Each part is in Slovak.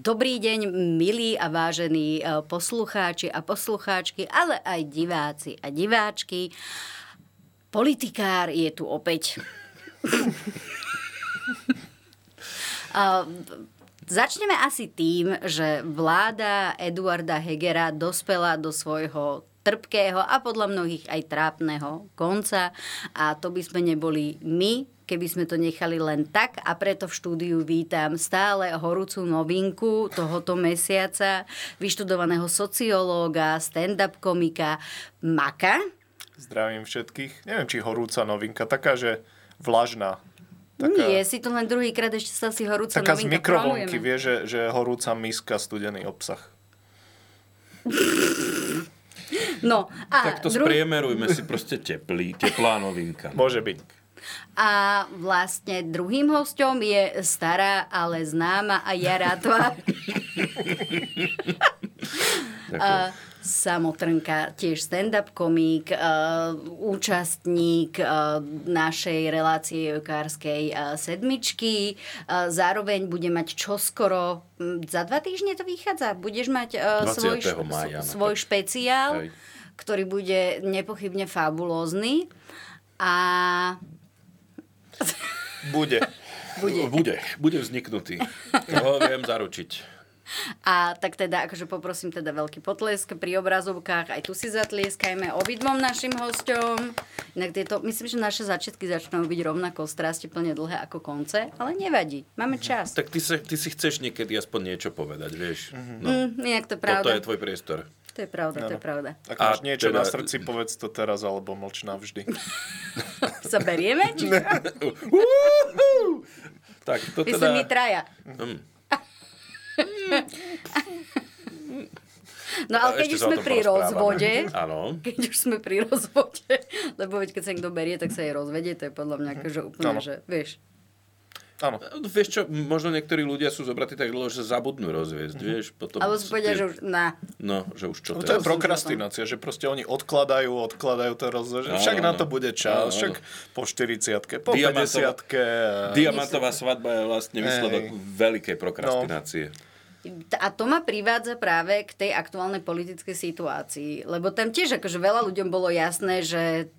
Dobrý deň, milí a vážení e, poslucháči a poslucháčky, ale aj diváci a diváčky. Politikár je tu opäť. Začneme asi tým, že vláda Eduarda Hegera dospela do svojho trpkého a podľa mnohých aj trápneho konca a to by sme neboli my, keby sme to nechali len tak a preto v štúdiu vítam stále horúcu novinku tohoto mesiaca, vyštudovaného sociológa, stand-up komika Maka. Zdravím všetkých. Neviem, či horúca novinka, taká, že vlažná. Taká, Nie, si to len druhýkrát ešte sa si horúca taká novinka z mikrovlnky, vie, že, že horúca miska, studený obsah. No, a tak to druh... spriemerujme si proste teplý, teplá novinka. Môže byť. A vlastne druhým hostom je stará, ale známa a Jaratva. Samotrnka, tiež stand-up komik, uh, účastník uh, našej relácie jokárskej uh, sedmičky. Uh, zároveň bude mať čoskoro, um, za dva týždne to vychádza, budeš mať uh, svoj, mája, svoj špeciál, Hej. ktorý bude nepochybne fabulózny. A... Bude. Bude. Bude, bude vzniknutý. To viem zaručiť. A tak teda, akože poprosím teda veľký potlesk pri obrazovkách. Aj tu si zatlieskajme obidvom našim hosťom. Inak tieto, myslím, že naše začiatky začnú byť rovnako plne dlhé ako konce, ale nevadí. Máme mhm. čas. Tak ty, sa, ty si chceš niekedy aspoň niečo povedať, vieš? No. Mm, inak to pravda. Toto je tvoj priestor. To je pravda, no. to je pravda. Ak máš niečo teda... na srdci, povedz to teraz, alebo mlč navždy. Sa berieme? Či... tak to teda... Myslím, my traja. Mm. No ale keď už sme pri rozvode, keď už sme pri rozvode, lebo veď keď sa niekto berie, tak sa jej rozvedie, to je podľa mňa akože úplne, ano. že vieš. Áno. No, vieš čo, možno niektorí ľudia sú zobratí tak dlho, že zabudnú rozviesť, mm-hmm. vieš, potom... Alebo si povedia, že už na. No, že už čo no, To je prokrastinácia, že proste oni odkladajú, odkladajú to rozviesť, však na to bude čas, však po 40 po 50 Diamantová svadba je vlastne výsledok veľkej prokrastinácie. No. A to ma privádza práve k tej aktuálnej politickej situácii. Lebo tam tiež akože veľa ľuďom bolo jasné, že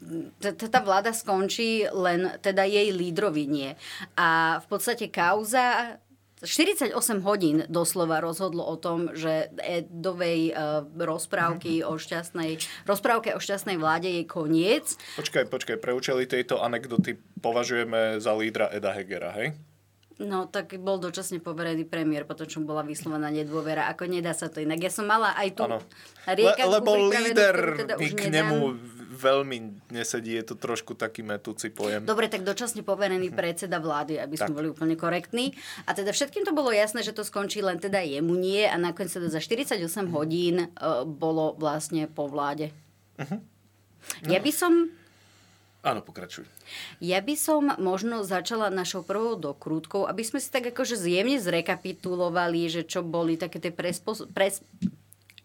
tá vláda skončí, len teda jej lídrovi nie. A v podstate kauza 48 hodín doslova rozhodlo o tom, že Edovej uh, rozprávky o šťastnej, rozprávke o šťastnej vláde je koniec. Počkaj, počkaj, pre účely tejto anekdoty považujeme za lídra Eda Hegera, hej? No, tak bol dočasne poverený premiér, potom čo bola vyslovená nedôvera. Ako nedá sa to inak. Ja som mala aj tu rieka, Le, Lebo líder teda k nemu veľmi nesedí, je to trošku taký metúci pojem. Dobre, tak dočasne poverený predseda vlády, aby sme boli úplne korektní. A teda všetkým to bolo jasné, že to skončí len teda jemu nie a nakoniec teda za 48 hodín uh, bolo vlastne po vláde. Uh-huh. No. Ja by som Áno, pokračuj. Ja by som možno začala našou prvou dokrútkou, aby sme si tak akože zjemne zrekapitulovali, že čo boli také tie prespos- pres-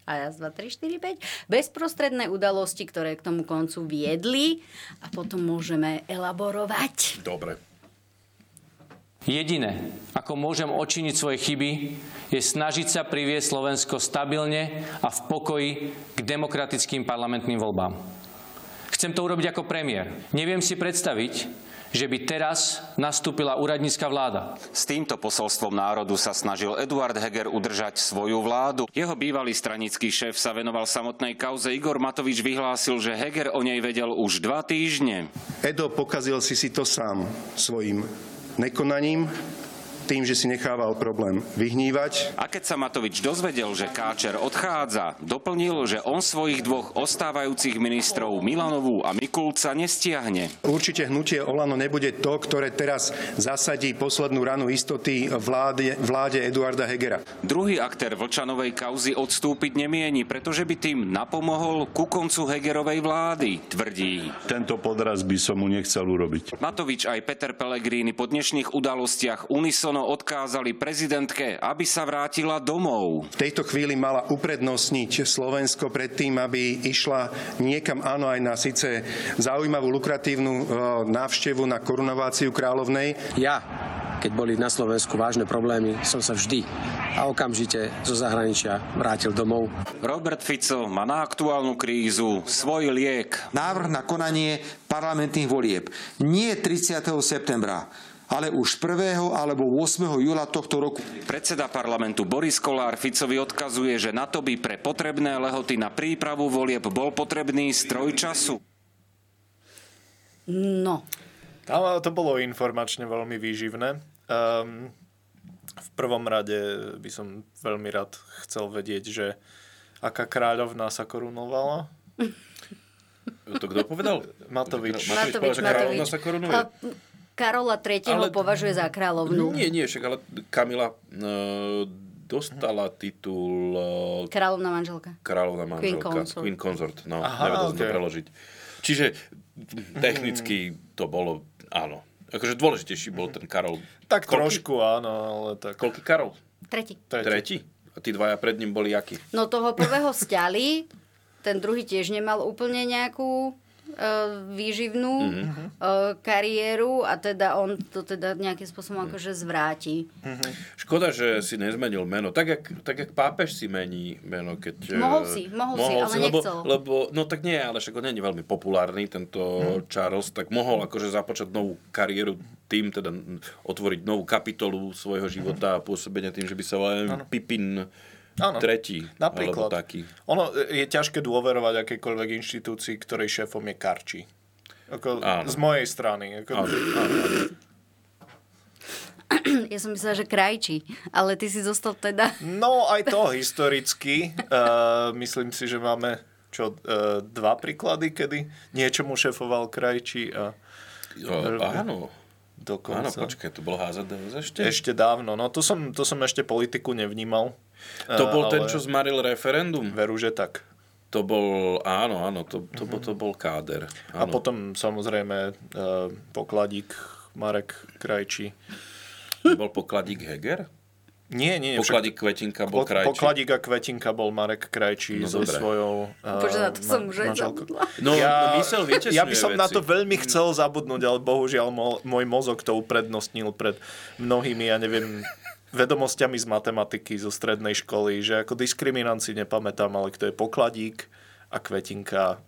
a raz, dva, tri, štyri, päť, bezprostredné udalosti, ktoré k tomu koncu viedli a potom môžeme elaborovať. Dobre. Jediné, ako môžem očiniť svoje chyby, je snažiť sa priviesť Slovensko stabilne a v pokoji k demokratickým parlamentným voľbám. Chcem to urobiť ako premiér. Neviem si predstaviť, že by teraz nastúpila úradnícka vláda. S týmto posolstvom národu sa snažil Eduard Heger udržať svoju vládu. Jeho bývalý stranický šéf sa venoval samotnej kauze. Igor Matovič vyhlásil, že Heger o nej vedel už dva týždne. Edo, pokazil si si to sám svojim nekonaním tým, že si nechával problém vyhnívať. A keď sa Matovič dozvedel, že Káčer odchádza, doplnil, že on svojich dvoch ostávajúcich ministrov Milanovú a Mikulca nestiahne. Určite hnutie Olano nebude to, ktoré teraz zasadí poslednú ranu istoty vláde, vláde Eduarda Hegera. Druhý aktér Vlčanovej kauzy odstúpiť nemieni, pretože by tým napomohol ku koncu Hegerovej vlády, tvrdí. Tento podraz by som mu nechcel urobiť. Matovič aj Peter Pellegrini po dnešných udalostiach unison Naplno odkázali prezidentke, aby sa vrátila domov. V tejto chvíli mala uprednostniť Slovensko pred tým, aby išla niekam áno aj na síce zaujímavú, lukratívnu e, návštevu na korunováciu kráľovnej. Ja keď boli na Slovensku vážne problémy, som sa vždy a okamžite zo zahraničia vrátil domov. Robert Fico má na aktuálnu krízu svoj liek. Návrh na konanie parlamentných volieb nie 30. septembra, ale už 1. alebo 8. júla tohto roku. Predseda parlamentu Boris Kolár Ficovi odkazuje, že na to by pre potrebné lehoty na prípravu volieb bol potrebný stroj času. No. Ale to bolo informačne veľmi výživné. Um, v prvom rade by som veľmi rád chcel vedieť, že aká kráľovná sa korunovala. To kto povedal? Matovič. Matovič, Matovič že kráľovná sa korunuje. A Karola III. Ale... považuje za kráľovnú. Nie, nie, však ale Kamila uh, dostala titul... Uh, kráľovná manželka. Kráľovná manželka. Queen Consort. Queen Consort, no, Aha, nevedel okay. to preložiť. Čiže technicky to bolo, áno. Akože dôležitejší bol ten Karol. Tak Koľky? trošku, áno, ale tak... Koľký Karol? Tretí. Tretí. Tretí? A tí dvaja pred ním boli akí? No toho prvého stiali, ten druhý tiež nemal úplne nejakú E, výživnú mm-hmm. kariéru a teda on to teda nejakým spôsobom mm. akože zvráti. Mm-hmm. Škoda, že si nezmenil meno. Tak jak, tak jak pápež si mení meno, keď... E, mohol si, mohol, mohol si, ale lebo, nechcel. Lebo, no tak nie, ale však on nie je veľmi populárny, tento mm. Charles, tak mohol akože započať novú kariéru tým, teda otvoriť novú kapitolu svojho života a pôsobenia tým, že by sa volal Pipin Áno, tretí. Napríklad. taký. Ono je ťažké dôverovať akékoľvek inštitúcii, ktorej šéfom je Karči. Ako z mojej strany. Ako... Áno, áno. Ja som myslela, že krajčí, ale ty si zostal teda... No aj to historicky. Uh, myslím si, že máme čo, uh, dva príklady, kedy niečomu šéfoval krajčí a... Jo, áno. Dokonca. Áno, počkaj, to bol HZDS ešte? Ešte dávno, no to som, to som ešte politiku nevnímal. To bol ten, čo zmaril referendum? Veru, že tak. To bol, áno, áno, to, to, mm-hmm. to bol káder. Áno. A potom samozrejme uh, pokladík Marek Krajčí. To bol pokladík Heger? Nie, nie. Pokladík Kvetinka bol Krajčí. Pokladík a Kvetinka bol Marek Krajčí no, so dobre. svojou uh, Bože, na to som už aj No, ja, mysel ja by som veci. na to veľmi chcel zabudnúť, ale bohužiaľ môj mozog to uprednostnil pred mnohými, ja neviem, vedomosťami z matematiky zo strednej školy, že ako diskriminanci nepamätám, ale kto je pokladík a kvetinka,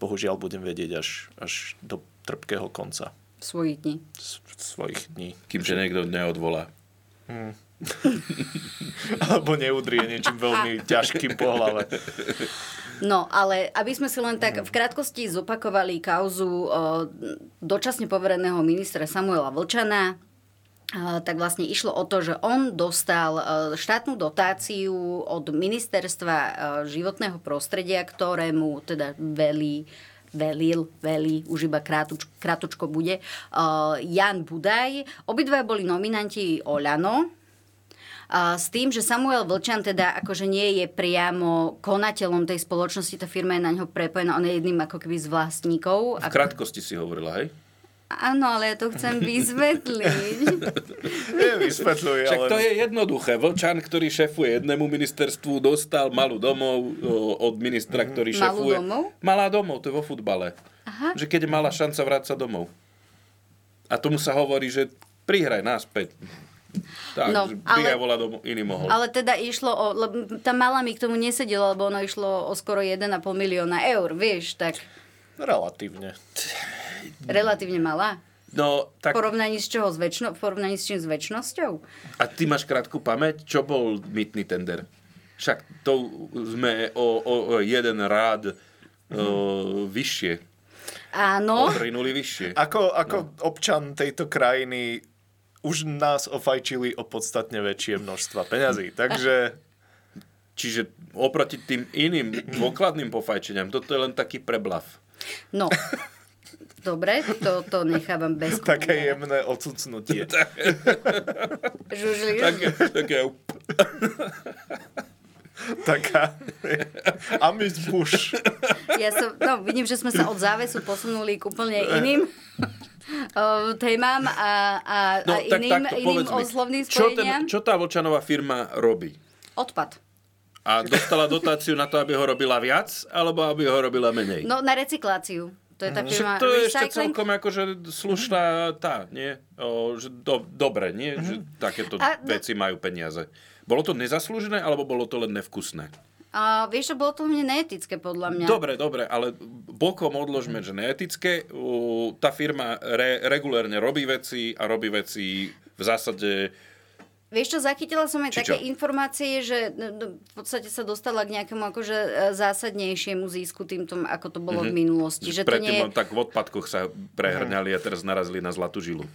bohužiaľ budem vedieť až, až do trpkého konca. Svojich dní. Svojich dní. Kým že niekto neodvolá. Hmm. Alebo neudrie niečím veľmi ťažkým po hlave. No, ale aby sme si len tak v krátkosti zopakovali kauzu o, dočasne povereného ministra Samuela Vlčana, tak vlastne išlo o to, že on dostal e, štátnu dotáciu od ministerstva e, životného prostredia, ktorému teda velí velil, velí, už iba krátuč, krátučko bude, uh, Jan Budaj. Obidva boli nominanti Oľano, s tým, že Samuel Vlčan teda akože nie je priamo konateľom tej spoločnosti, tá firma je na ňo prepojená, on je jedným ako keby z vlastníkov. V krátkosti si hovorila, hej? Áno, ale ja to chcem vysvetliť. Nie, vysvetľuj, Však to je jednoduché. Vlčan, ktorý šefuje jednému ministerstvu, dostal malú domov od ministra, mhm. ktorý šefuje... Malú domov? Malá domov, to je vo futbale. Aha. Že keď je malá šanca vráť sa domov. A tomu sa hovorí, že prihraj náspäť. Tak, no, ale, bola domov, iný mohol. Ale teda išlo o... Lebo tá malá mi k tomu nesedela, lebo ono išlo o skoro 1,5 milióna eur, vieš, tak... Relatívne. Relatívne malá? No, tak... V porovnaní s čoho? S väčno... V porovnaní s čím? S väčšnosťou? A ty máš krátku pamäť? Čo bol mytný tender? Však to sme o, o, o jeden rád o, vyššie. Áno. Odrinuli vyššie. Ako, ako no. občan tejto krajiny už nás ofajčili o podstatne väčšie množstva peňazí. Takže... Čiže oproti tým iným dôkladným pofajčeniam, toto je len taký preblav. No, Dobre, to, to nechávam bez Také jemné odsucnutie. Žužli. Také, také... Taká amis buš. Ja som, no, vidím, že sme sa od závesu posunuli k úplne iným uh, témam a, a, no, a iným, tak, iným oslovným spojeniam. Čo, ten, čo tá Vočanová firma robí? Odpad. A dostala dotáciu na to, aby ho robila viac, alebo aby ho robila menej? No, na recykláciu. To je tá Však firma to je ešte celkom akože slušná tá, nie? O, že do, dobre, nie? Že takéto A- no- veci majú peniaze. Bolo to nezaslúžené, alebo bolo to len nevkusné? A vieš, bolo to hlavne neetické podľa mňa. Dobre, dobre, ale bokom odložme, že neetické. Tá firma re, regulérne robí veci a robí veci v zásade... Vieš čo, zachytila som aj Či také čo? informácie, že no, no, v podstate sa dostala k nejakému akože e, zásadnejšiemu zisku týmto, ako to bolo v minulosti. Že Predtým nie tak v odpadkoch sa prehrňali a teraz narazili na zlatú žilu.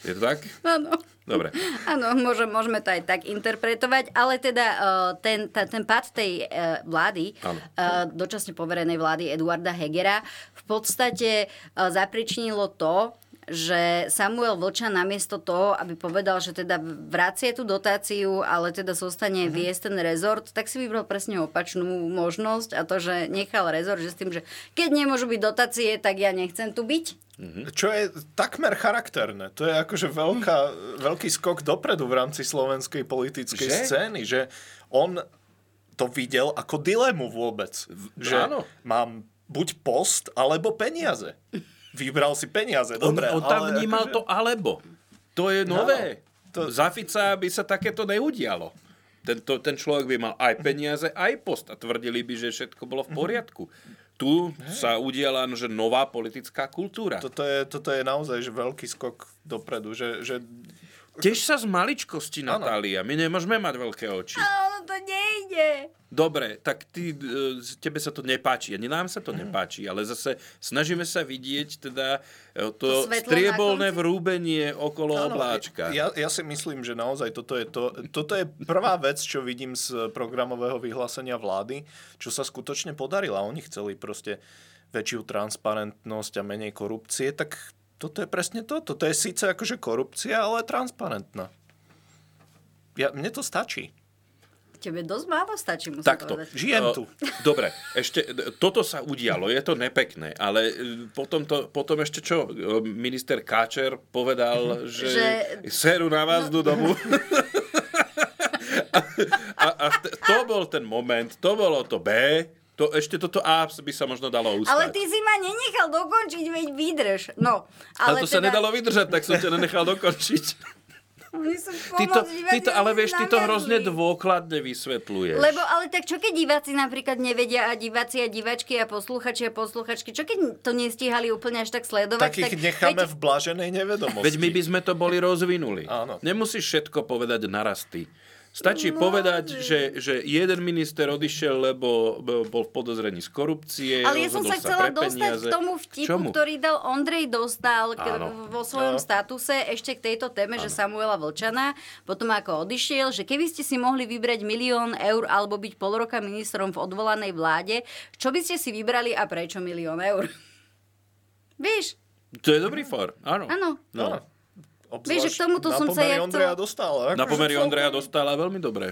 Je to tak? Áno. Dobre. Áno, môže, môžeme to aj tak interpretovať, ale teda uh, ten, ta, ten pád tej uh, vlády, uh, dočasne poverenej vlády Eduarda Hegera, v podstate zapričinilo to, že Samuel Vlčan namiesto toho, aby povedal, že teda vracie tú dotáciu, ale teda zostane viesť ten rezort, tak si vybral presne opačnú možnosť a to, že nechal rezort, že s tým, že keď nemôžu byť dotácie, tak ja nechcem tu byť. Čo je takmer charakterné. To je akože veľká, veľký skok dopredu v rámci slovenskej politickej Že? scény, že on to videl ako dilemu vôbec. Že áno. mám buď post, alebo peniaze. Vybral si peniaze, On, dobre. on tam ale vnímal akože- to alebo. To je nové. To- To... Za Fica by sa takéto neudialo. Tento, ten človek by mal aj peniaze, aj post. A tvrdili by, že všetko bolo v poriadku. Tu sa udiala že nová politická kultúra. Toto je, toto je naozaj že veľký skok dopredu. Že, že Tiež sa z maličkosti, Natália. My nemôžeme mať veľké oči. Ale to nejde. Dobre, tak ty, e, tebe sa to nepáči. Ani nám sa to nepáči, ale zase snažíme sa vidieť teda e, To to, striebolné vrúbenie okolo Áno, obláčka. Ja, ja si myslím, že naozaj toto je, to, toto je prvá vec, čo vidím z programového vyhlásenia vlády, čo sa skutočne podarila. Oni chceli proste väčšiu transparentnosť a menej korupcie, tak toto je presne to. Toto je síce akože korupcia, ale transparentná. Ja, mne to stačí. Tebe dosť málo stačí, musím Takto. povedať. Žijem tu. Dobre, ešte toto sa udialo, je to nepekné, ale e, potom, to, potom ešte čo? E, Minister Káčer povedal, že, Že- že... seru na vás do domu. a a t- to bol ten moment, to bolo to B, to, ešte toto A by sa možno dalo ustať. Ale ty si ma nenechal dokončiť, veď vydrž. No, ale ale, to sa teda, nedalo vydržať, tak som ťa nenechal dokončiť. Ty to, ty to, ale vieš, ty to hrozne dôkladne vysvetľuješ. Lebo, ale tak čo keď diváci napríklad nevedia a diváci a divačky a posluchači a posluchačky, čo keď to nestíhali úplne až tak sledovať? Tak ich tak, necháme veď, v blaženej nevedomosti. Veď my by sme to boli rozvinuli. Áno. Nemusíš všetko povedať naraz ty. Stačí No, povedať, že, že jeden minister odišiel, lebo bol v podozrení z korupcie. Ale ja som sa chcela dostať peniaze. k tomu vtipu, Čomu? ktorý dal Ondrej Dostal k, Áno. vo svojom No. statuse ešte k tejto téme, že Samuela Vlčana, potom ako odišiel, že keby ste si mohli vybrať milión eur alebo byť pol roka ministrom v odvolanej vláde, čo by ste si vybrali a prečo milión eur? Vieš? To je dobrý for, áno. Áno. No. Vieš, že k tomuto na som sa pomery ja Ondreja chcela- dostala. Na Akože pomery celkom- Ondreja dostala veľmi dobre.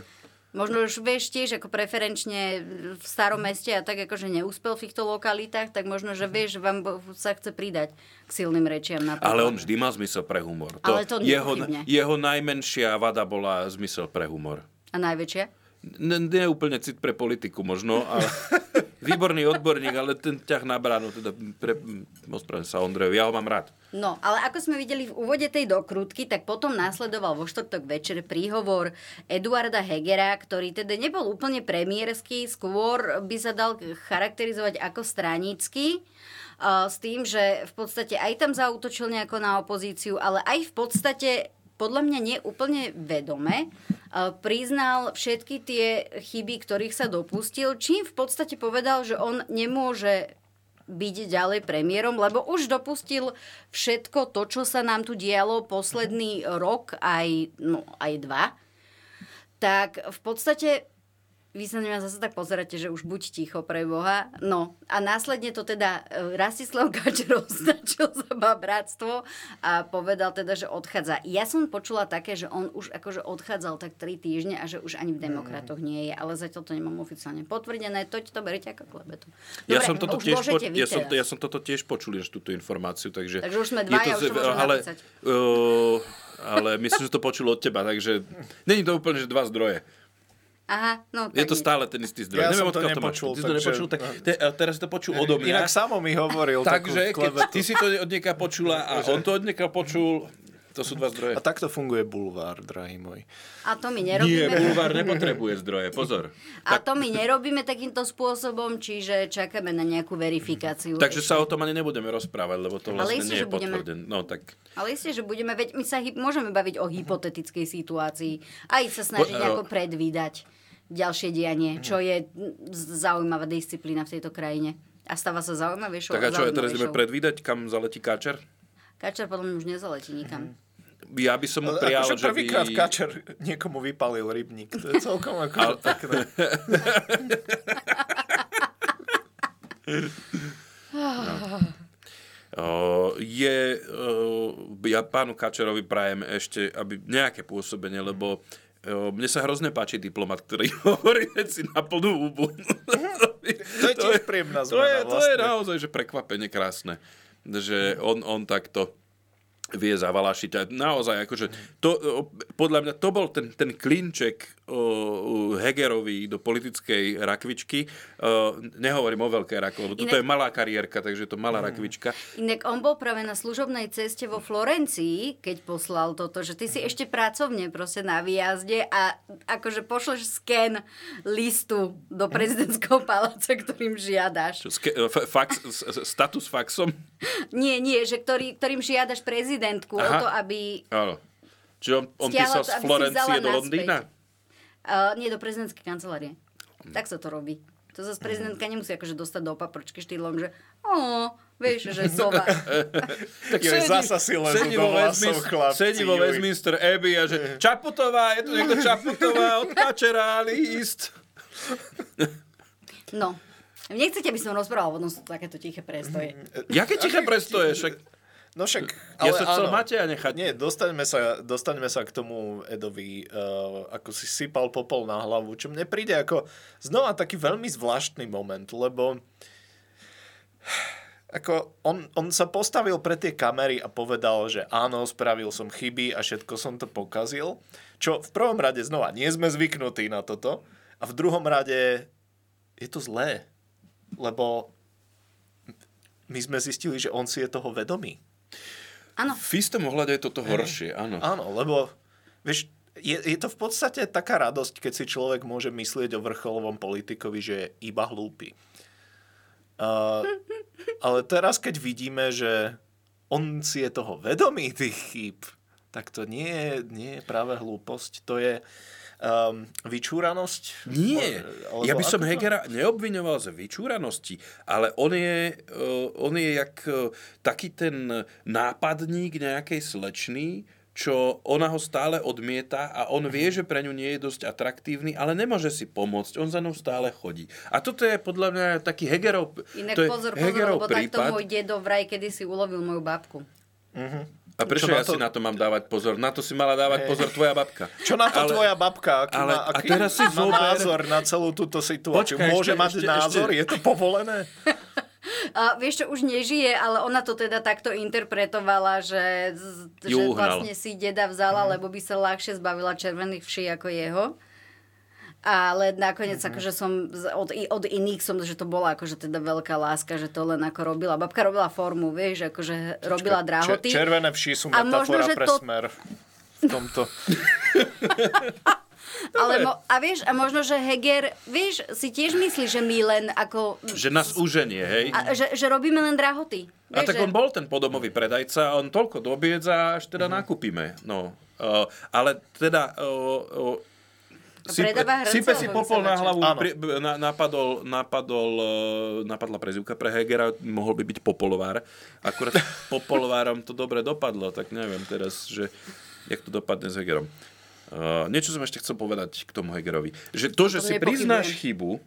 Možno už vieš tiež ako preferenčne v starom meste a tak akože neúspel v týchto lokalitách, tak možno, že vieš, vám bo- sa chce pridať k silným rečiam napríklad. Ale on vždy mal zmysel pre humor. Ale to jeho, jeho najmenšia vada bola zmysel pre humor. A najväčšia? Nie úplne cit pre politiku možno, ale výborný odborník, ale ten ťah na bránu, teda pre, ospravedlňujem sa Ondrejovi, ja ho mám rád. No, ale ako sme videli v úvode tej dokrutky, tak potom následoval vo štvrtok večer príhovor Eduarda Hegera, ktorý teda nebol úplne premiérsky, skôr by sa dal charakterizovať ako stranícky. Uh, s tým, že v podstate aj tam zautočil nejako na opozíciu, ale aj v podstate podľa mňa nie úplne vedome, uh, priznal všetky tie chyby, ktorých sa dopustil, čím v podstate povedal, že on nemôže byť ďalej premiérom, lebo už dopustil všetko to, čo sa nám tu dialo posledný rok, aj, no, aj dva. Tak v podstate vy sa na mňa zase tak pozeráte, že už buď ticho pre Boha. No a následne to teda e, Rastislav Káčer označil za bratstvo a povedal teda, že odchádza. Ja som počula také, že on už akože odchádzal tak 3 týždne a že už ani v demokratoch nie je, ale zatiaľ to nemám oficiálne potvrdené. To to beriete ako klebetu. Ja som, toto tiež po, ja, som, ja som toto tiež počul, až túto informáciu, takže... Takže už sme je dvaja, už to ale, napísať. uh, ale myslím, že to počul od teba, takže není to úplne, že dva zdroje. Aha, no Je to stále ten istý zdroj. Ja Neviem, som to máš. nepočul, Ty to nepočul, tak te, teraz to počul odo mňa. Inak samo mi hovoril Takže keď ty si to od nieka počula a on to od nieka počul, to sú dva zdroje. A takto funguje bulvár, drahý môj. A to my Nie, nerobíme. bulvár nepotrebuje zdroje, pozor. A to my nerobíme takýmto spôsobom, čiže čakáme na nejakú verifikáciu. Takže sa o tom ani nebudeme rozprávať, lebo to Ale vlastne isté, nie je budeme. potvrdené. No tak Ale isté, že budeme, veď my sa hy- môžeme baviť o hypotetickej situácii. Aj sa snažiť Po- nejako predvídať ďalšie dianie, čo je zaujímavá disciplína v tejto krajine. A stáva sa zaujímavejšou tak a čo, teraz ideme predvídať, kam zaletí káčer? Kačer podľa mňa už nezaletí nikam. Ja by som mu prijal, akože že by... prvýkrát kačer niekomu vypalil rybník. To je celkom ako pekné. O, je, ja pánu Kačerovi prajem ešte, aby nejaké pôsobenie, lebo mne sa hrozne páči diplomat, ktorý hovorí veci na plnú úbu. To je tiež príjemná to je, zmena to je vlastne. naozaj že prekvapenie krásne, že on, on takto vie zavalašiť. A naozaj, akože, to, podľa mňa to bol ten, ten klinček Hegerovi do politickej rakvičky. Nehovorím o veľkej rakve, lebo toto Inak- je malá kariérka, takže je to malá rakvička. Inak on bol práve na služobnej ceste vo Florencii, keď poslal toto, že ty si ešte pracovne proste na výjazde a akože pošleš sken listu do prezidentského paláca, ktorým žiadaš. Čo, ske, f, fax, status faxom? Nie, nie, že ktorý, ktorým žiadaš prezidentku o Aha. to, aby... Áno. Čiže on, on Stiahla písal z Florencie do. Londýna? Uh, nie, do prezidentskej kancelárie. Tak sa to robí. To zase prezidentka nemusí akože dostať do paprčky štýlom, že o, vieš, že sova. Tak Joj, zasa si sedí do vlasov, chlapci, sedí vo. Westminster Abbey a že Čaputová, je tu niekto Čaputová od Kačera, list. No. Nechcete, aby som rozprával, potom sú to takéto tiché prestoje. Jaké tiché prestoje? Však No však, Ja ale som chcel áno. Mateja nechať. Nie, dostaňme sa, dostaňme sa k tomu Edovi, uh, ako si sypal popol na hlavu, čo mne príde ako znova taký veľmi zvláštny moment, lebo ako on, on sa postavil pre tie kamery a povedal, že áno, spravil som chyby a všetko som to pokazil. Čo v prvom rade znova, nie sme zvyknutí na toto. A v druhom rade je to zlé. Lebo my sme zistili, že on si je toho vedomý. Áno. V istom ohľade je toto horšie, áno. Áno, lebo vieš, je, je to v podstate taká radosť, keď si človek môže myslieť o vrcholovom politikovi, že je iba hlúpy. Uh, ale teraz, keď vidíme, že on si je toho vedomý, tých chýb, tak to nie je, nie je práve hlúposť, to je um, vyčúranosť. Nie, Alebo ja by som ako to? Hegera neobviňoval z vyčúranosti, ale on je, uh, on je jak uh, taký ten nápadník nejakej slečny, čo ona ho stále odmieta a on vie, že pre ňu nie je dosť atraktívny, ale nemôže si pomôcť, on za ňou stále chodí. A toto je podľa mňa taký Hegerov, Inak to je pozor, pozor, Hegerov lebo takto prípad. môj dedo vraj kedy si ulovil moju babku. A prečo Čo ja na to- si na to mám dávať pozor? Na to si mala dávať pozor tvoja babka. Čo na to Ale- tvoja babka? Aký ale- má, a aký teraz si má zober- názor na celú túto situáciu? Počkaj, Môže ešte- mať ešte- názor? ešte- Je to povolené? A vieš čo, už nežije, ale ona to teda takto interpretovala, že, že vlastne si deda vzala, lebo by sa ľahšie zbavila červených vší ako jeho. Ale nakoniec akože som od, od iných som, že to bola akože teda veľká láska, že to len ako robila. Babka robila formu, vieš, akože robila drahoty. Če- červené vši sú A možno, metafora že pre to- smer v tomto. ale mo- a vieš, a možno, že Heger, vieš, si tiež myslí, že my len ako... Že nás uženie, hej? A, že, že robíme len drahoty. A Vieš, tak že... on bol ten podomový predajca a on toľko dobiedza, až teda nakúpime. No. Uh, ale teda... Uh, uh, predáva hrnce, sype si popol na hlavu, Áno. pri, na, napadol, napadol, uh, napadla prezivka pre Hegera, mohol by byť Popolovár. Akurát Popolovárom to dobre dopadlo, tak neviem teraz, že jak to dopadne s Hegerom. Uh, niečo som ešte chcel povedať k tomu Hegerovi. Že to, že tom si priznáš chybu,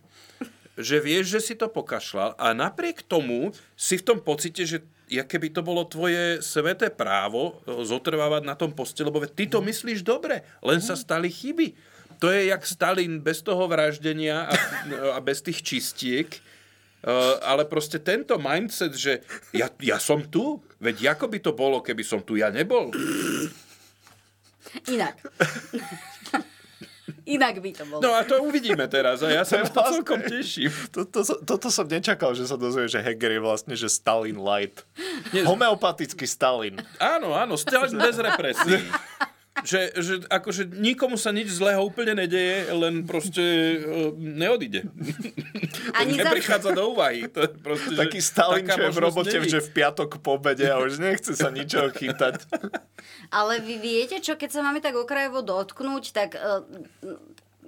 že vieš, že si to pokašľal a napriek tomu si v tom pocite, že ja keby to bolo tvoje sveté právo e, zotrvávať na tom poste, lebo ty to myslíš dobre, len sa stali chyby. To je jak Stalin bez toho vraždenia a, a bez tých čistiek. Uh, ale proste tento mindset, že ja, ja som tu, veď ako by to bolo, keby som tu ja nebol. Inak. Inak by to bolo. No a to uvidíme teraz a ja sa to Vlastne- celkom teším. Toto, toto som nečakal, že sa dozvie, že Heger je vlastne, že Stalin light. Homeopatický Stalin. Áno, áno, Stalin bez represí. Že, že akože nikomu sa nič zlého úplne nedeje, len proste uh, neodíde. Ani za- Neprichádza do úvahy. To je proste, že Taký Stalin, taká čo je v robote, není. že v piatok po obede a už nechce sa ničoho chytať. Ale vy viete čo, keď sa máme tak okrajovo dotknúť, tak uh,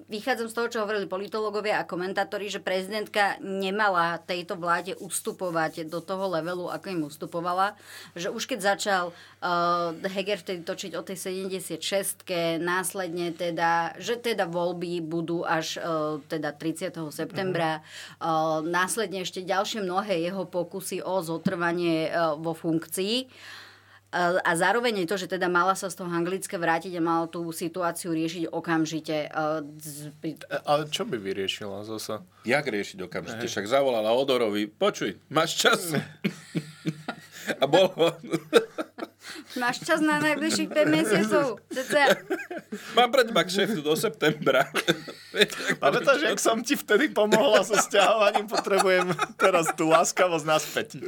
vychádzam z toho, čo hovorili politológovia a komentátori, že prezidentka nemala tejto vláde ustupovať do toho levelu, ako im ustupovala. Že už keď začal uh, Heger vtedy točiť o tej 76 následne teda, že teda voľby budú až uh, teda 30. septembra, uh, následne ešte ďalšie mnohé jeho pokusy o zotrvanie uh, vo funkcii. A a zároveň aj to, že teda mala sa z toho Anglicka vrátiť a mala tú situáciu riešiť okamžite. Z- pri- Ale čo by vyriešila zase? Jak riešiť okamžite? Však zavolala Odorovi, počuj, máš čas? A bol, Máš čas na najbližších 5 mesiacov. Mám pre teba kšeftu do septembra. Pamätáš, jak som ti vtedy pomohla so sťahovaním? Potrebujem teraz tú láskavosť naspäť.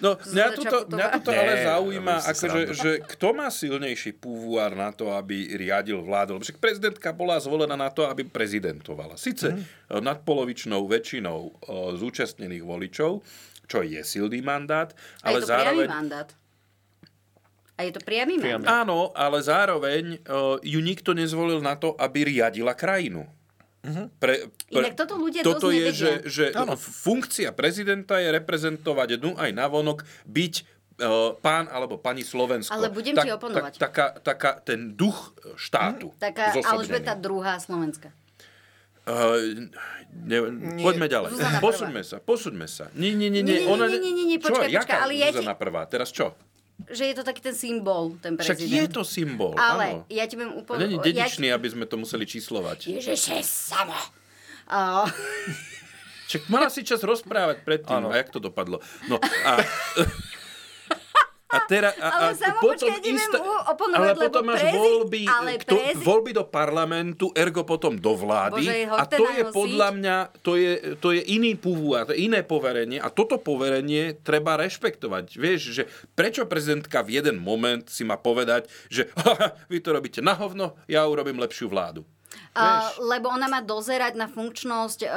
No, mňa toto, mňa toto ale zaujíma, robím si akože, že kto má silnejší púvuár na to, aby riadil vládu? Lebo však prezidentka bola zvolená na to, aby prezidentovala. Sice mm. nadpolovičnou väčšinou o, zúčastnených voličov, čo je silný mandát, A ale je to zároveň... mandát. A je to priamy mandát. Áno, ale zároveň o, ju nikto nezvolil na to, aby riadila krajinu. Pre, Inak toto ľudia toto dosť je, že, že funkcia prezidenta je reprezentovať dnu aj navonok, byť uh, pán alebo pani Slovensko. Ale budem ti oponovať. Tak, taká, taká, ten duch štátu. Taká zosobnený. Alžbeta II. Slovenska. Uh, ne, poďme ďalej. Zuzana Posuňme sa, posuňme sa. Nie, nie, nie. Nie, nie, nie, nie, nie, nie, Čo, počkaj, počkaj, jaká ale ja ti- Zuzana prvá? Teraz čo? Že je to taký ten symbol, ten Však prezident. je to symbol, Ale áno. ja ti budem úplne... Není dedičný, aby sme to museli číslovať. Ježiše, sama. Uh, Čak mala si čas rozprávať predtým. Áno. A jak to dopadlo? No a... A teraz, a, Ale a samo, potom počkaj, u- oponovať, ale potom máš prezi- voľby, ale kto, prezi- voľby do parlamentu, ergo potom do vlády. Bože, a to je podľa mňa, to je, to je iný púvu a to je iné poverenie. A toto poverenie treba rešpektovať. Vieš, že prečo prezidentka v jeden moment si má povedať, že "Haha, vy to robíte na hovno, ja urobím lepšiu vládu. Uh, lebo ona má dozerať na funkčnosť uh,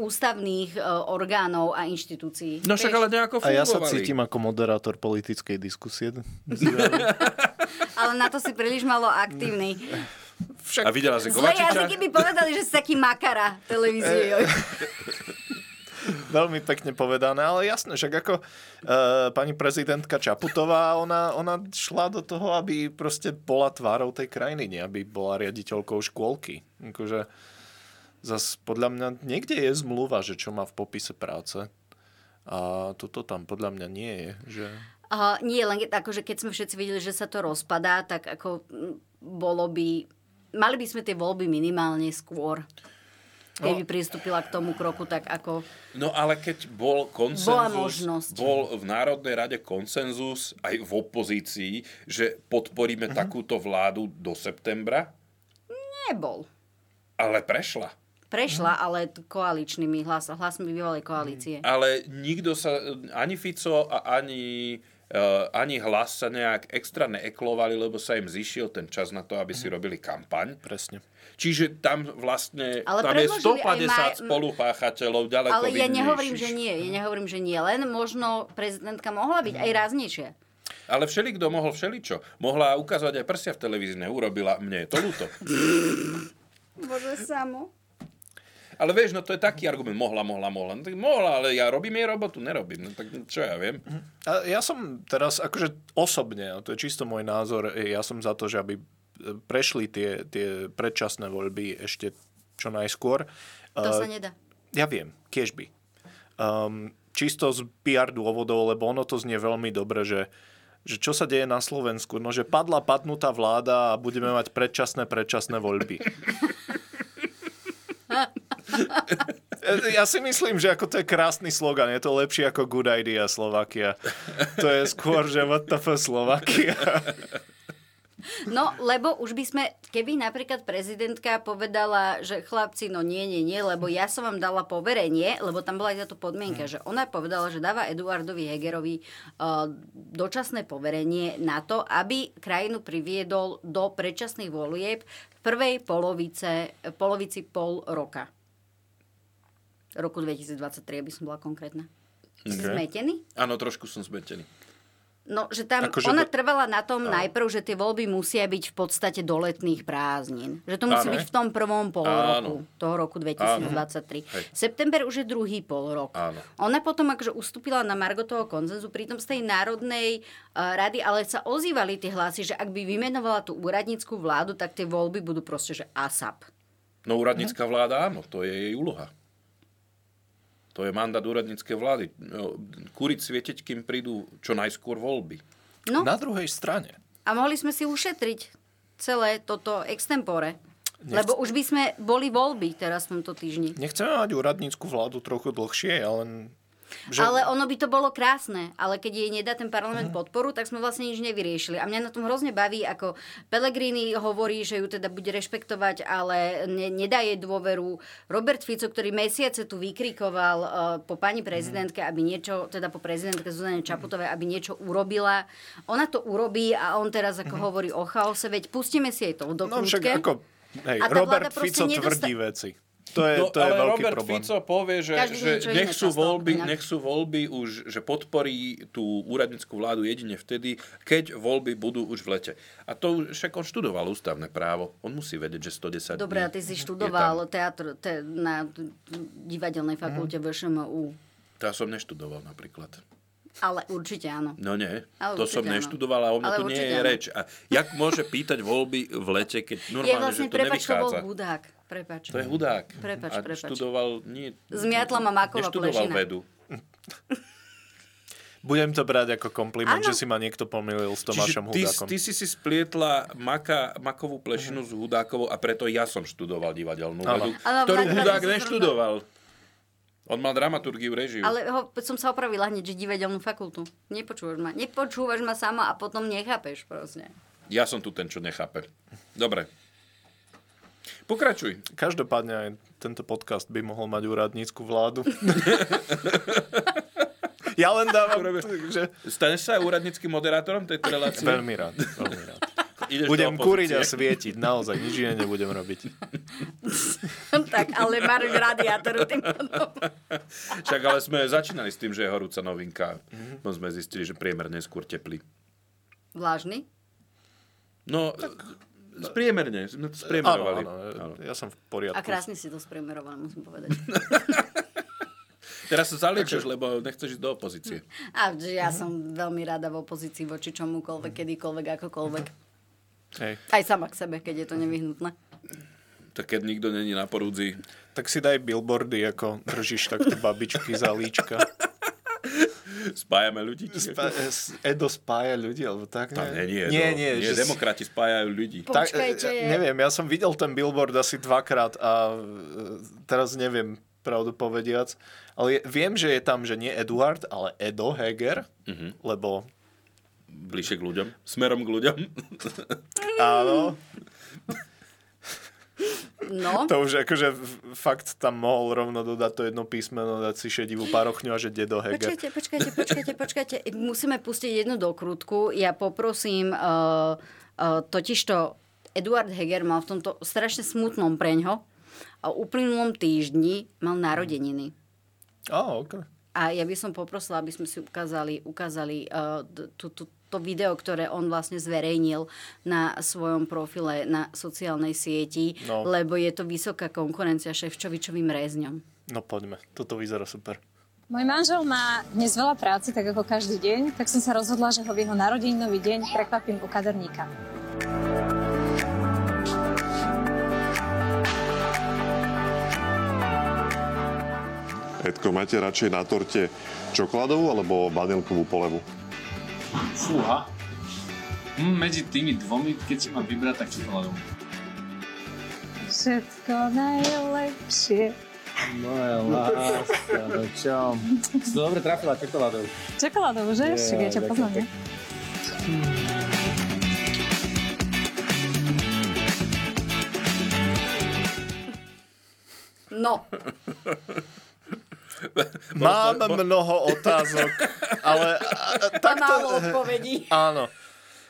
ústavných uh, orgánov a inštitúcií. No však ale nejako A ja sa fungovali. cítim ako moderátor politickej diskusie. Ale na to si príliš malo aktívny. A videla si Zlé Kovačiča? jazyky by povedali, že si taký makara televízie. Veľmi pekne povedané, ale jasné, však ako uh, pani prezidentka Čaputová, ona, ona šla do toho, aby proste bola tvárou tej krajiny, nie aby bola riaditeľkou škôlky. Akože zas podľa mňa niekde je zmluva, že čo má v popise práce. A toto tam podľa mňa nie je. Že... Uh, nie, len akože keď sme všetci videli, že sa to rozpadá, tak ako bolo by... Mali by sme tie voľby minimálne skôr. Keby No. pristúpila k tomu kroku, tak ako... No ale keď bol Bola konsenzus, možnosť. bol v Národnej rade konsenzus aj v opozícii, že podporíme Mhm. takúto vládu do septembra, Nebol. ale prešla. Prešla, ale t- koaličnými hlas, hlasmi bývalej koalície. Ale nikto sa, ani Fico a ani, uh, ani hlas sa nejak extra neeklovali, lebo sa im zišiel ten čas na to, aby Mhm. si robili kampaň. Presne. Čiže tam vlastne, Ale tam je predložili aj 150 maj- spolupáchateľov ďaleko Ale ja nehovorím, že nie. Ja nehovorím, že nie. Len možno prezidentka mohla byť aj ráznejšia. Ale všeli, kto mohol všeličo. Mohla ukázať aj prsia v televízii, neurobila. Mne je to ľúto. Bože, samo. Ale vieš, no to je taký argument. Mohla, mohla, mohla. No, tak mohla, ale ja robím jej robotu, nerobím. No tak čo ja viem. A ja som teraz, akože osobne, a to je čisto môj názor, ja som za to, že aby prešli tie, tie predčasné voľby ešte čo najskôr. To sa nedá. Ja viem, kiež by. Um, čisto z PR dôvodov, lebo ono to znie veľmi dobre, že, že čo sa deje na Slovensku? No, že padla padnutá vláda a budeme mať predčasné, predčasné voľby. Ja si myslím, že ako to je krásny slogan. Je to lepšie ako good idea Slovakia. To je skôr, že what the fuck Slovakia. No, lebo už by sme, keby napríklad prezidentka povedala, že chlapci, no nie, nie, nie, lebo ja som vám dala poverenie, lebo tam bola aj táto podmienka, že ona povedala, že dáva Eduardovi Hegerovi uh, dočasné poverenie na to, aby krajinu priviedol do predčasných volieb v prvej polovice, polovici pol roka. Roku 2023, aby som bola konkrétna. Okay. Zmetený? Áno, trošku som zmetený. No, že tam akože ona to... trvala na tom no. najprv, že tie voľby musia byť v podstate do letných prázdnin. Že to musí Áno. byť v tom prvom pol roku toho roku 2023. September už je druhý pol rok. Áno. Ona potom akože ustúpila na Margotovo konzenzu, pritom z tej národnej uh, rady, ale sa ozývali tie hlasy, že ak by vymenovala tú úradníckú vládu, tak tie voľby budú proste, že ASAP. No úradnícka vláda, áno, to je jej úloha. To je mandát úradníckej vlády. No, Kuriť svieteť, kým prídu čo najskôr voľby. No. Na druhej strane. A mohli sme si ušetriť celé toto extempore. Nechce... Lebo už by sme boli voľby teraz v tomto týždni. Nechceme mať úradnícku vládu trochu dlhšie, ale že... Ale ono by to bolo krásne, ale keď jej nedá ten parlament uh-huh. podporu, tak sme vlastne nič nevyriešili. A mňa na tom hrozne baví, ako Pellegrini hovorí, že ju teda bude rešpektovať, ale ne, nedá jej dôveru. Robert Fico, ktorý mesiace tu vykrikoval uh, po pani prezidentke, aby niečo, teda po prezidentke Zuzane Čaputovej, aby niečo urobila. Ona to urobí a on teraz ako uh-huh. hovorí o chaose, veď pustíme si jej to do No však ako, hej, Robert Fico tvrdí veci. To je, no, to je ale veľký Robert problém. Fico povie, že, že nech, sú voľby, nech sú voľby už, že podporí tú úradnickú vládu jedine vtedy, keď voľby budú už v lete. A to však on študoval ústavné právo. On musí vedieť, že 110 Dobre, a ty si študoval teatr te, na divadelnej fakulte mm. VŠMU. To ja som neštudoval napríklad. Ale určite áno. No nie, Ale to som neštudoval a o mne tu nie je áno. reč. A jak môže pýtať voľby v lete, keď normálne, je vlastne, že to prepač, nevychádza? To bol hudák. Prepač. To je hudák. Prepač, a prepač. študoval... Nie, Zmiatla ma Makova Neštudoval pležina. vedu. Budem to brať ako kompliment, ano. že si ma niekto pomýlil s Tomášom ty, Hudákom. Ty si si splietla maka, makovú plešinu uh-huh. s Hudákovou a preto ja som študoval divadelnú vedu, ktorú Hudák neštudoval. On mal dramaturgiu, režiu. Ale ho, som sa opravila hneď, že divadelnú fakultu. Nepočúvaš ma. Nepočúvaš ma sama a potom nechápeš proste. Ja som tu ten, čo nechápe. Dobre. Pokračuj. Každopádne aj tento podcast by mohol mať úradnícku vládu. ja len dávam... Že... Staneš sa úradníckým moderátorom tejto relácie? Veľmi rád. Veľmi rád. Ideš budem kuriť a svietiť, naozaj, nič iné nebudem robiť. tak, ale máš radiátor tým Však ale sme začínali s tým, že je horúca novinka. Mm-hmm. No sme zistili, že priemerne skôr teplý. Vlážny? No, tak Spriemerne, sme to spriemerovali. Áno, áno, ja som v poriadku. A krásne si to spriemeroval, musím povedať. Teraz sa zaliečeš, lebo nechceš ísť do opozície. A ja som veľmi rada v opozícii voči čomukoľvek, kedykoľvek, akokoľvek. Hej. Aj sama k sebe, keď je to nevyhnutné. Tak keď nikto není na porúdzi. Tak si daj billboardy, ako držíš takto babičky za líčka. Spájame ľudí. Spá- Edo spája ľudí, alebo tak? Nie, nie, nie, nie, nie, nie že demokrati spájajú ľudí. Počkajte. Tak, neviem, ja som videl ten billboard asi dvakrát a e, teraz neviem, pravdu povediac. Ale viem, že je tam, že nie Eduard, ale Edo Heger, uh-huh. lebo... Bližšie k ľuďom. Smerom k ľuďom. Áno. No. To už akože fakt tam mohol rovno dodať to jedno písmeno, dať si šedivú parochňu a že dedo Heger. Počkajte, počkajte, počkajte, počkajte. Musíme pustiť jednu dokrutku. Ja poprosím, uh, uh, totižto Eduard Heger mal v tomto strašne smutnom preňho a uplynulom týždni mal narodeniny. oh, ok. A ja by som poprosila, aby sme si ukázali, ukázali uh, tú, tú, to video, ktoré on vlastne zverejnil na svojom profile na sociálnej sieti, no. lebo je to vysoká konkurencia Ševčovičovým rezňom. No poďme, toto vyzerá super. Môj manžel má dnes veľa práce, tak ako každý deň, tak som sa rozhodla, že ho v jeho narodeninový deň prekvapím u kaderníka. Edko, máte radšej na torte čokoládovú alebo vanilkovú polevu? Fúha. Hm, medzi tými dvomi, keď si mám vybrať, tak si hľadom. Všetko najlepšie. Moja láska, no čo? Si dobre trafila čokoládou. Čokoládou, že? Však ja ťa poznám, nie? No. Mám mnoho otázok, ale a- a- a takto... málo odpovedí. Áno.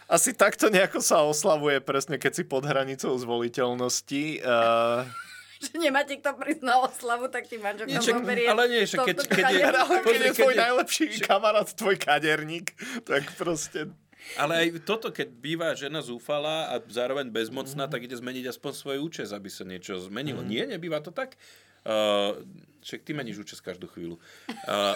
Asi takto nejako sa oslavuje presne, keď si pod hranicou zvoliteľnosti. Uh, Že nemáte kto prísť na oslavu, tak ti manželka Nie, však- zoberie. ale nie, však keď- keď je- keď je tvoj najlepší kamarát, tvoj kaderník, tak proste... Ale aj toto, keď býva žena zúfala a zároveň bezmocná, tak ide zmeniť aspoň svoj účes, aby sa niečo zmenilo. Nie, nebýva to tak? Uh, však ty meníš účes každú chvíľu. Uh,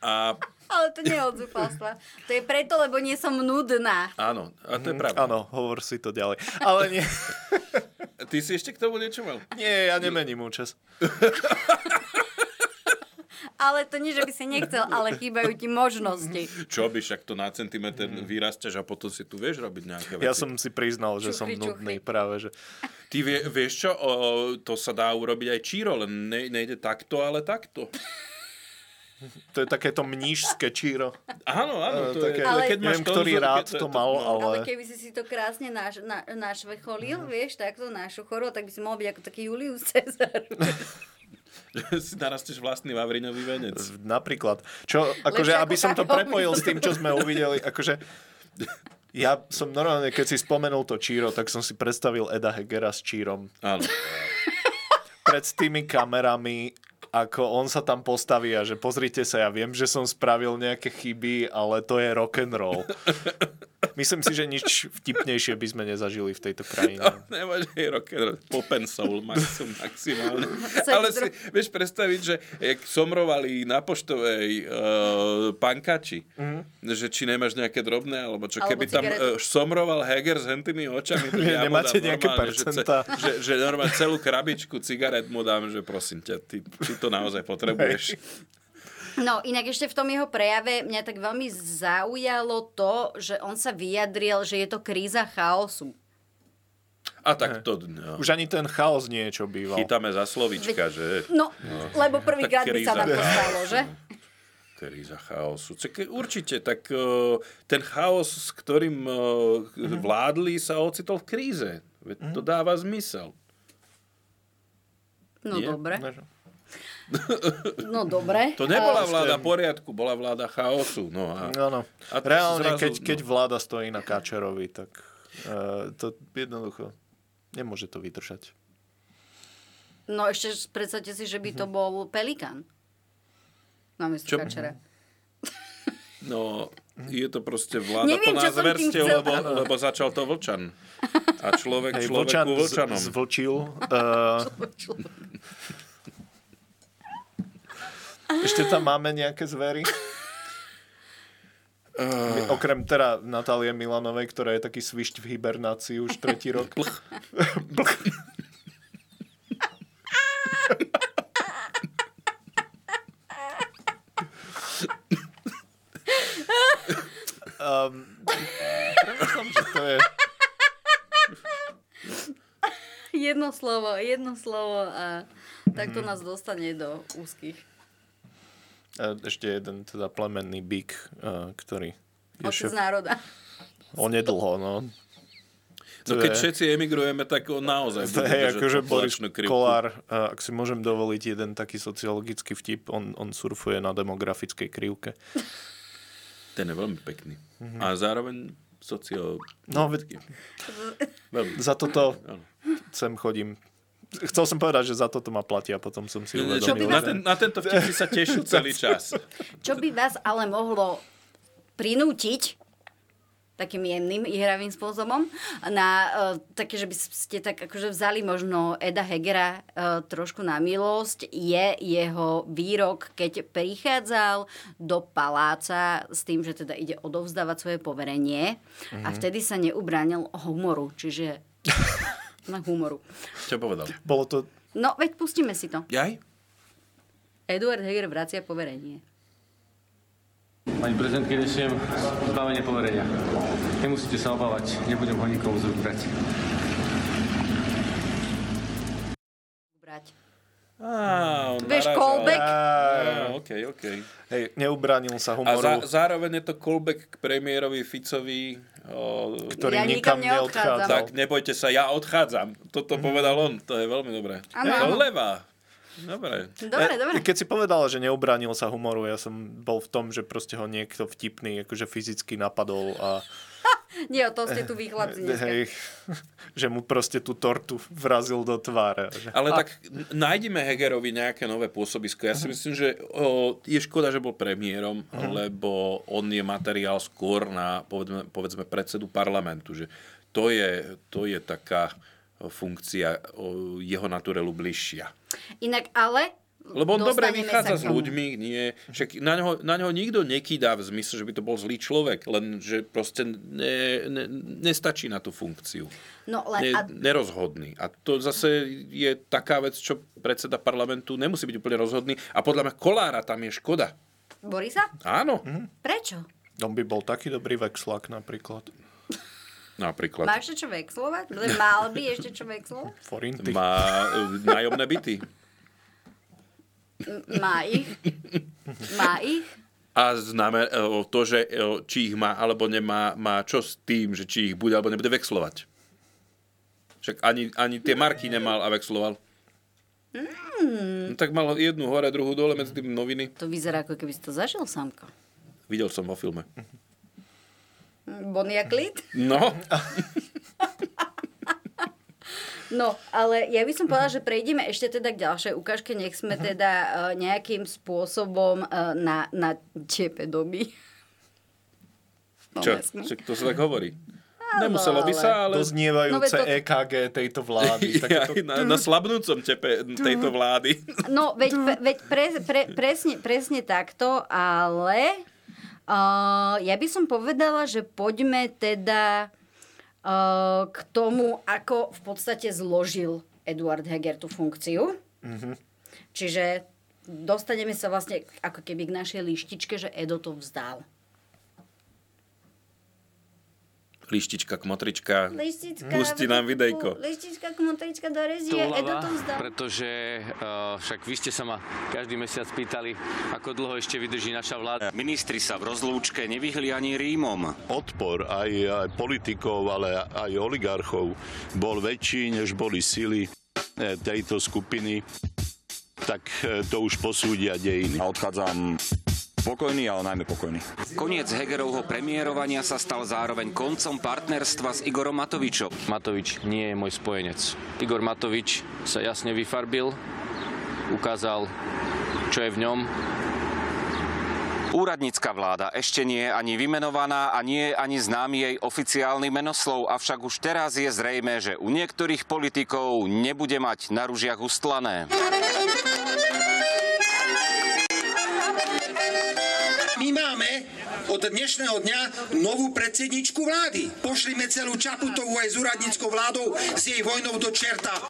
a Ale to nie je od zúfalstva. To je preto, lebo nie som nudná. áno, a to je Mhm, pravda. Áno, hovor si to ďalej. Ale nie, Ty si ešte k tomu niečo mal? nie ja nemením účes. Ale to nie, že by si nechcel, ale chýbajú ti možnosti. Čo by, však to na centimetr vyrastáš a potom si tu vieš robiť nejaké veci. Ja som si priznal, že som Čuchry, nudný práve, že... Ty vie, vieš čo, o, to sa dá urobiť aj číro, len ne, nejde takto, ale takto. To je takéto mnížské číro. Áno, áno, to Také, je, Ale- keď máš neviem, ktorý konzul- rád keď to mal, no. Ale ale... keby si si to krásne naš, na, našvecholil, vieš, takto našuchoril, tak by si mohol byť ako taký Julius Cezar. si narasteš vlastný vavriňový venec. Napríklad. Čo, akože, Lepšie aby ako som to prepojil s tým, čo sme uvideli, akože... Ja som normálne, keď si spomenul to Číro, tak som si predstavil Eda Hegera s Čírom. Áno. Pred tými kamerami, ako on sa tam postaví a že pozrite sa, ja viem, že som spravil nejaké chyby, ale to je rock and roll. Myslím si, že nič vtipnejšie by sme nezažili v tejto krajine. Nemáš aj rock and roll, pop and soul maxim, maximálne. Ale si vieš predstaviť, že jak somrovali na poštovej uh, pankači, že či nemáš nejaké drobné, alebo čo, Alebo keby tam cigaretu. uh, somroval Heger s hentými očami, tak ja nemáte dám nejaké normálne, že, percentá? že, že normálne celú krabičku cigaret mu dám, že prosím ťa, ty, ty to naozaj potrebuješ. No, inak ešte v tom jeho prejave mňa tak veľmi zaujalo to, že on sa vyjadril, že je to kríza chaosu. A tak to no, Už ani ten chaos nie je, čo býval. chytáme za slovička, že... No, lebo prvýkrát by sa nám to stalo, že? Kríza chaosu. Určite, tak uh, ten chaos, s ktorým uh, vládli, sa ocitol v kríze. To dáva zmysel. No Nie? dobre. No dobre. To nebola A- vláda poriadku, bola vláda chaosu. No a, Áno. a Reálne, zrazu, keď, keď no. vláda stojí na Káčerovi, tak uh, to jednoducho nemôže to vydržať. No ešte predstavte si, že by to bol Pelikán. Namiesto Čo? Kačera. No, je to proste vláda Neviem, plná zverstiev, lebo, lebo začal to vlčan. A človek Hej, človeku Vlčan z- vlčanom. zvlčil. Uh, ešte tam máme nejaké zvery? Uh, Okrem teda Natálie Milanovej, ktorá je taký svišť v hibernácii už tretí rok. um, premyšľam, že to je... Jedno slovo, jedno slovo a tak Mhm. nás dostane do úzkých. E, Ešte jeden teda plemenný bík, e, ktorý je Otec šéf... národa. Onedlho, no. No keď všetci emigrujem, tak on naozaj To bude je držať akože Boris. Kolár, a ak si môžem dovoliť jeden taký sociologickcký vtip, on, on surfuje na demografickej krivke. Ten je veľmi pekný. Mhm. A zároveň socio... No, ve- Veľmi. za toto sem chodím. Chcel som povedať, že za toto ma platia, potom som si Čo by uvedomil. na, ten, na tento vtip si sa tešil celý čas. Čo by vás ale mohlo prinútiť takým jemným ihravým spôsobom na uh, také, že by ste tak akože vzali možno Eda Hegera uh, trošku na milosť, je jeho výrok, keď prichádzal do paláca s tým, že teda ide odovzdávať svoje poverenie mm-hmm. a Mhm. vtedy sa neubránil humoru, čiže na humoru. Čo povedal? Bolo to... No, veď pustíme si to. Jaj? Eduard Heger vracia poverenie. Pani prezidentky, nesiem zbavenie poverenia. Nemusíte sa obávať, nebudem ho nikomu z brať. Brať. Á, Vieš, callback? Á, OK, OK. Hej, neubránil sa A humoru, za, zároveň je to callback k premiérovi Ficovi, o, ktorý Ja nikam neodchádzal. tak nebojte sa, ja odchádzam. Toto povedal on, to je veľmi dobré. Áno. Levá. Dobre. Dobre, dobre. E, Keď si povedala, že neubránil sa humoru, ja som bol v tom, že proste ho niekto vtipný, akože fyzicky napadol a Nie, o tom ste tu dneska. hej, že mu proste tú tortu vrazil do tváre. Že... Ale tak n- nájdeme Hegerovi nejaké nové pôsobisko. Ja si myslím, že o, je škoda, že bol premiérom, lebo on je materiál skôr na, povedzme, povedzme predsedu parlamentu. Že to, je, to je taká funkcia o, jeho naturelu bližšia. Inak ale... Lebo on dobre vychádza s ľuďmi, nie. Však na ňoho, na ňoho nikto nekýdá v zmysle, že by to bol zlý človek, len že proste ne, ne, nestačí na tú funkciu. No len... Ne, A, nerozhodný. A to zase je taká vec, čo predseda parlamentu nemusí byť úplne rozhodný. A podľa mňa Kolára tam je škoda. Borisa? Áno, Prečo? On by bol taký dobrý vexlak napríklad. napríklad. Má ešte čo vexlovať? Mal by ešte čo vexlovať? Forinty. Má e, nájomné byty. Má ich? Má ich? A známe e, to, že e, či ich má alebo nemá, má čo s tým, že či ich bude alebo nebude vexlovať. Však ani, ani tie marky nemal a vexloval. No, tak mal jednu hore, druhú dole medzi tým noviny. To vyzerá, ako keby si to zažil, Samko. Videl som vo filme. Bonnie Clyde? No, No, ale ja by som povedala, že prejdeme ešte teda k ďalšej ukážke. Nech sme teda uh, nejakým spôsobom uh, na, na tepe doby. čo? Sme. Však to sa tak hovorí. Nemuselo by sa, ale... Doznievajúce No, to- EKG tejto vlády. Ja, Takéto... na, na slabnúcom tepe tejto vlády. No, veď, veď pre, pre, presne, presne takto, ale uh, ja by som povedala, že poďme teda k tomu, ako v podstate zložil Eduard Heger tú funkciu. Čiže dostaneme sa vlastne ako keby k našej lištičke, že Edo to vzdal. Lištička, kmotrička, Lištička, pusti nám videjko. Lištička, kmotrička do rezie, Edo to vzdal. pretože uh, však vy ste sa ma každý mesiac pýtali, ako dlho ešte vydrží naša vláda. Ministri sa v rozlúčke nevyhli ani Rímom. Odpor aj, aj politikov, ale aj oligarchov bol väčší, než boli sily eh, tejto skupiny, tak eh, to už posúdia dejiny. A odchádzam spokojný, ale najmä pokojný. Koniec Hegerovho premiérovania sa stal zároveň koncom partnerstva s Igorom Matovičom. Matovič nie je môj spojenec. Igor Matovič sa jasne vyfarbil, ukázal, čo je v ňom. Úradnícka vláda ešte nie je ani vymenovaná a nie je ani známy jej oficiálny menoslov, avšak už teraz je zrejme, že u niektorých politikov nebude mať na ružiach ustlané. My máme od dnešného dňa novú predsedničku vlády. Pošlime celú Čaputovú aj s úradníckou vládou s jej vojnou do čerta.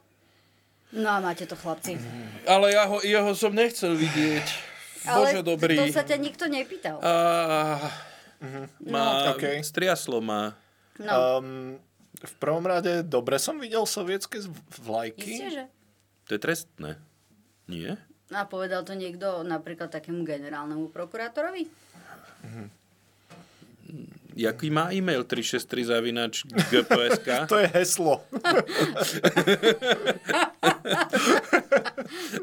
No a máte to, chlapci. Ale ja ho, jeho som nechcel vidieť. Bože Ale dobrý. to sa ťa nikto nepýtal. A, má, No, okej. Striaslo má. No, Um, v prvom rade, dobre som videl sovietské vlajky. isté, že? To je trestné. Nie? A povedal to niekto napríklad takému generálnemu prokurátorovi? Jaký má e-mail 363 zavinač GPSK? To je heslo.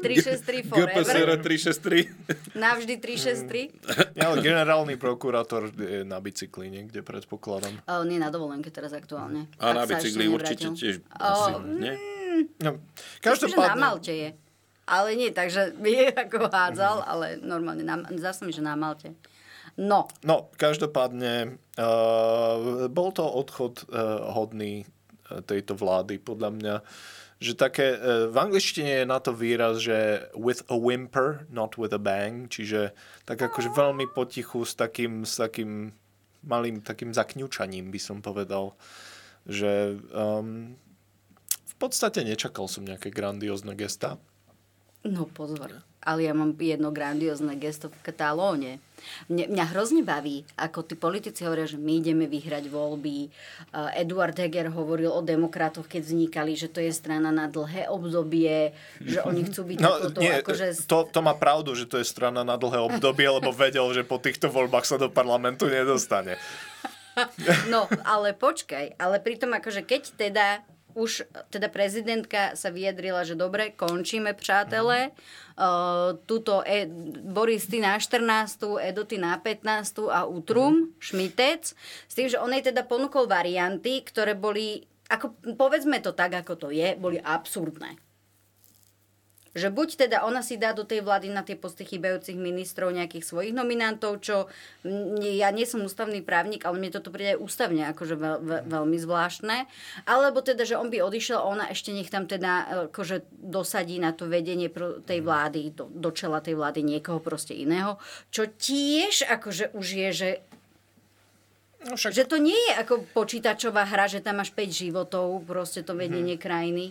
363 GPSR forever. 363. Navždy 363. Ja, ale generálny prokurátor je na bicykli niekde, predpokladám. A on je na dovolenke teraz aktuálne. A na bicykli určite tiež. O, Asi, nie? No, Myslím, že na každopádne, Malte je. Ale nie, takže je ako hádzal, ale normálne, na, mi, že na Malte. No, no, každopádne uh, bol to odchod uh, hodný uh, tejto vlády, podľa mňa. Že také, uh, v angličtine je na to výraz, že with a whimper, not with a bang, čiže tak akože veľmi potichu s takým, s takým malým takým zakňučaním by som povedal, že um, v podstate nečakal som nejaké grandiózne gesta. No pozor. ale ja mám jedno grandiózne gesto v Katalóne. Mne, mňa hrozne baví, ako tí politici hovoria, že my ideme vyhrať voľby. Uh, Eduard Heger hovoril o demokratoch, keď vznikali, že to je strana na dlhé obdobie, že oni chcú byť No, takouto, nie, akože... to, to má pravdu, že to je strana na dlhé obdobie, lebo vedel, že po týchto voľbách sa do parlamentu nedostane. No, ale počkaj, ale pritom akože keď teda už teda prezidentka sa vyjadrila, že dobre, končíme, přátelé. Uh, tuto e, Boris, ty na 14, Edo, ty na 15 a Utrum, Šmitec, s tým, že on jej teda ponúkol varianty, ktoré boli, ako, povedzme to tak, ako to je, boli absurdné. Že buď teda ona si dá do tej vlády na tie posty chýbajúcich ministrov nejakých svojich nominantov, čo ja nie som ústavný právnik, ale mne toto príde ústavne akože veľ, veľ, veľmi zvláštne. Alebo teda, že on by odišiel ona ešte nech tam teda akože dosadí na to vedenie tej vlády, do, do čela tej vlády niekoho proste iného. Čo tiež akože už je, že No však... Že to nie je ako počítačová hra, že tam máš 5 životov, proste to vedenie mm-hmm. krajiny.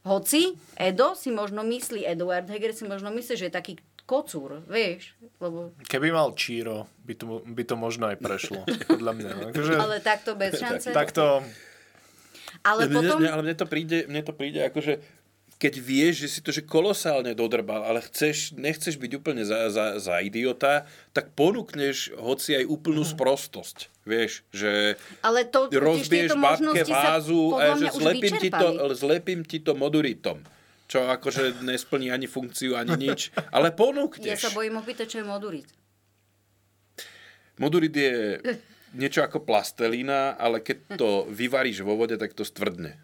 Hoci Edo si možno myslí, Eduard Heger si možno myslí, že je taký kocúr, vieš. Lebo... Keby mal Číro, by to, by to možno aj prešlo, podľa mňa. Takže... Ale takto bez šance. Takto... Ale mne, potom... Mne, ale mne to príde, mne to príde ako, že keď vieš, že si to že kolosálne dodrbal, ale chceš, nechceš byť úplne za, za, za idiota, tak ponúkneš hoci aj úplnú Mhm. sprostosť. Vieš, že ale to, rozbiješ babke vázu podľa a že zlepím ti, to, zlepím ti to moduritom. Čo akože nesplní ani funkciu, ani nič. Ale Ja ponúkneš. sa bojím opýtať, čo je modurit. Modurit je niečo ako plastelína, ale keď to vyvaríš vo vode, tak to stvrdne.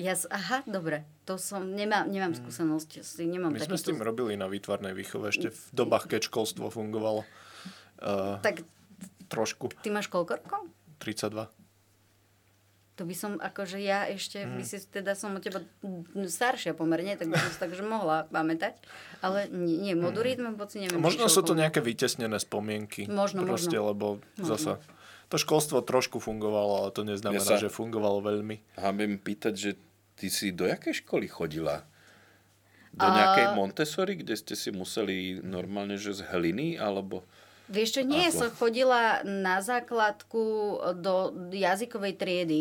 Ja, aha, dobre. To som, nemám, nemám skúsenosť. Si nemám My sme s takýto... tým robili na výtvarnej výchove ešte v dobách, keď školstvo fungovalo. Uh, Tak trošku. ty máš koľko rokov? 32. To by som, akože ja ešte, by si teda som od teba staršia pomerne, tak by som si takže mohla pamätať. Ale nie, nie modurit mám pocit, neviem. Možno sú to nejaké vytesnené spomienky. Možno, Proste, možno. lebo Možno. zasa to školstvo trošku fungovalo, ale to neznamená, Ja sa- že fungovalo veľmi. A viem pýtať, že ty si do jakej školy chodila? Do nejakej Montessori, kde ste si museli normálne, že z hliny, alebo... Vieš čo, nie, Ako? som chodila na základku do jazykovej triedy.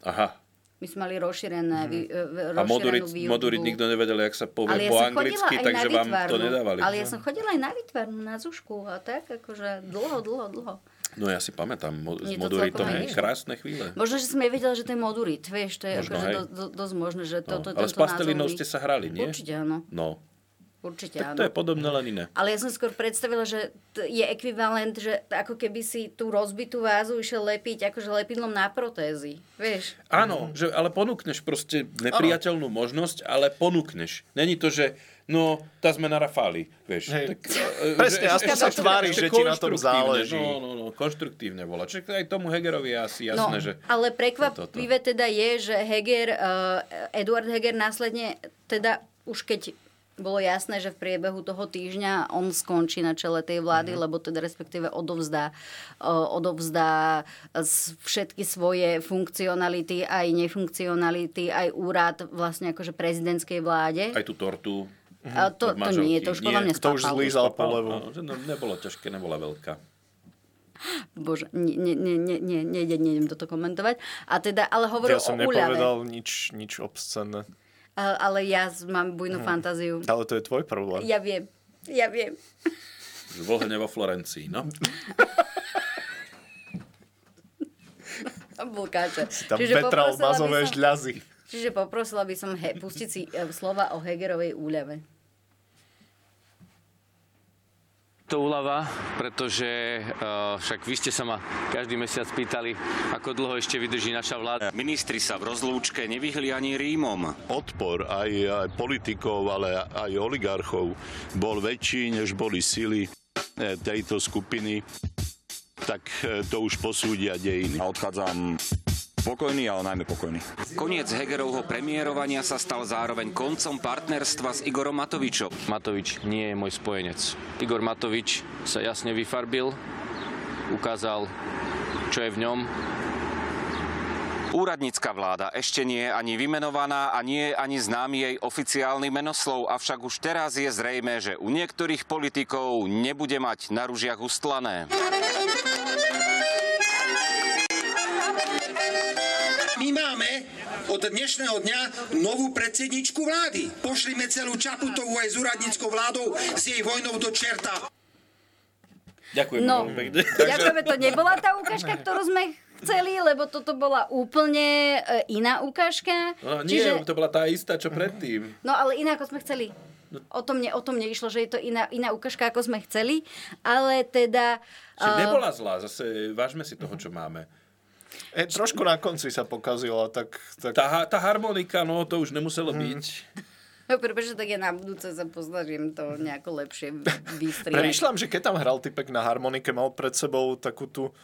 Aha. My sme mali rozšírené. Mhm. A modurit, modurit nikto nevedel, jak sa povie Ale po anglicky, takže vám to nedávali. Ale ja som chodila aj na výtvarnú, na zušku a tak, akože dlho, dlho, dlho. No ja si pamätám, mo- s moduritom išlo. krásne chvíle. Možno, že som nevedela, že to je modurit, vieš, to je Možno, akože do, do, dosť možné, že to, No, to, ale s mi- ste sa hrali, nie? Určite áno, No, určite tak áno. to je podobné len iné. Ale ja som skôr predstavila, že je ekvivalent, že ako keby si tú rozbitú vázu išiel lepiť akože lepidlom na protézy. Vieš? Áno, že, ale ponúkneš proste nepriateľnú možnosť, ale ponúkneš. Není to, že no, tá sme na Rafáli, vieš. Hej. Tak, e, Presne, aspoň sa tváriš, že ti na tom záleží. No, no, no, konštruktívne volá. Čiže aj tomu Hegerovi je asi jasné, no, že... ale prekvapivé teda je, že Heger, uh, Eduard Heger následne, teda už keď bolo jasné, že v priebehu toho týždňa on skončí na čele tej vlády, mm-hmm. lebo teda respektíve odovzdá, uh, odovzdá všetky svoje funkcionality, aj nefunkcionality, aj úrad vlastne akože prezidentskej vláde. Aj tú tortu A to- od to nie, to už podľa mňa To už zlízal áno, že no, nebolo ťažké, nebola veľká. Bože, ne, ne, ne, ne, ne, nejdem, nejdem toto komentovať. A teda, ale hovoril Ja som o nepovedal nič, nič obscenné. Ale ja mám bujnú Hm. fantáziu. Ale to je tvoj problém. Ja viem, ja viem. V vo Florencii, no. Bulkáče. Tam poprosila by mazové som- žľazy. Čiže poprosila by som he, pustiť si e, slova o Hegerovej úľave. To úľava, pretože uh, však vy ste sa ma každý mesiac pýtali, ako dlho ešte vydrží naša vláda. Ministri sa v rozlúčke nevyhli ani Rímom. Odpor aj, aj politikov, ale aj oligarchov bol väčší, než boli sily eh, tejto skupiny, tak eh, to už posúdia dejiny. A odchádzam spokojný, ale najmä pokojný. Koniec Hegerovho premiérovania sa stal zároveň koncom partnerstva s Igorom Matovičom. Matovič nie je môj spojenec. Igor Matovič sa jasne vyfarbil, ukázal, čo je v ňom. Úradnícka vláda ešte nie je ani vymenovaná a nie je ani známy jej oficiálny menoslov, avšak už teraz je zrejme, že u niektorých politikov nebude mať na ružiach ustlané. My máme od dnešného dňa novú predsedničku vlády. Pošlime celú Čaputovú aj s úradníckou vládou s jej vojnou do čerta. Ďakujem No, ďakujeme, to nebola tá ukážka, ktorú sme chceli, lebo toto bola úplne e, iná ukážka. No, nie, Čiže, to bola tá istá, čo predtým. no ale iná, ako sme chceli. O tom, ne, o tom neišlo, že je to iná, iná ukážka, ako sme chceli, ale teda... Čiže nebola zlá, zase vážme si toho, čo máme. E, trošku na konci sa pokazila, tak... tak... Tá, tá harmonika, no to už nemuselo byť. No, prepáč, tak ja na budúce sa poznažím to nejako lepšie vystriať. Premýšľam, že keď tam hral typek na harmonike, mal pred sebou takú tú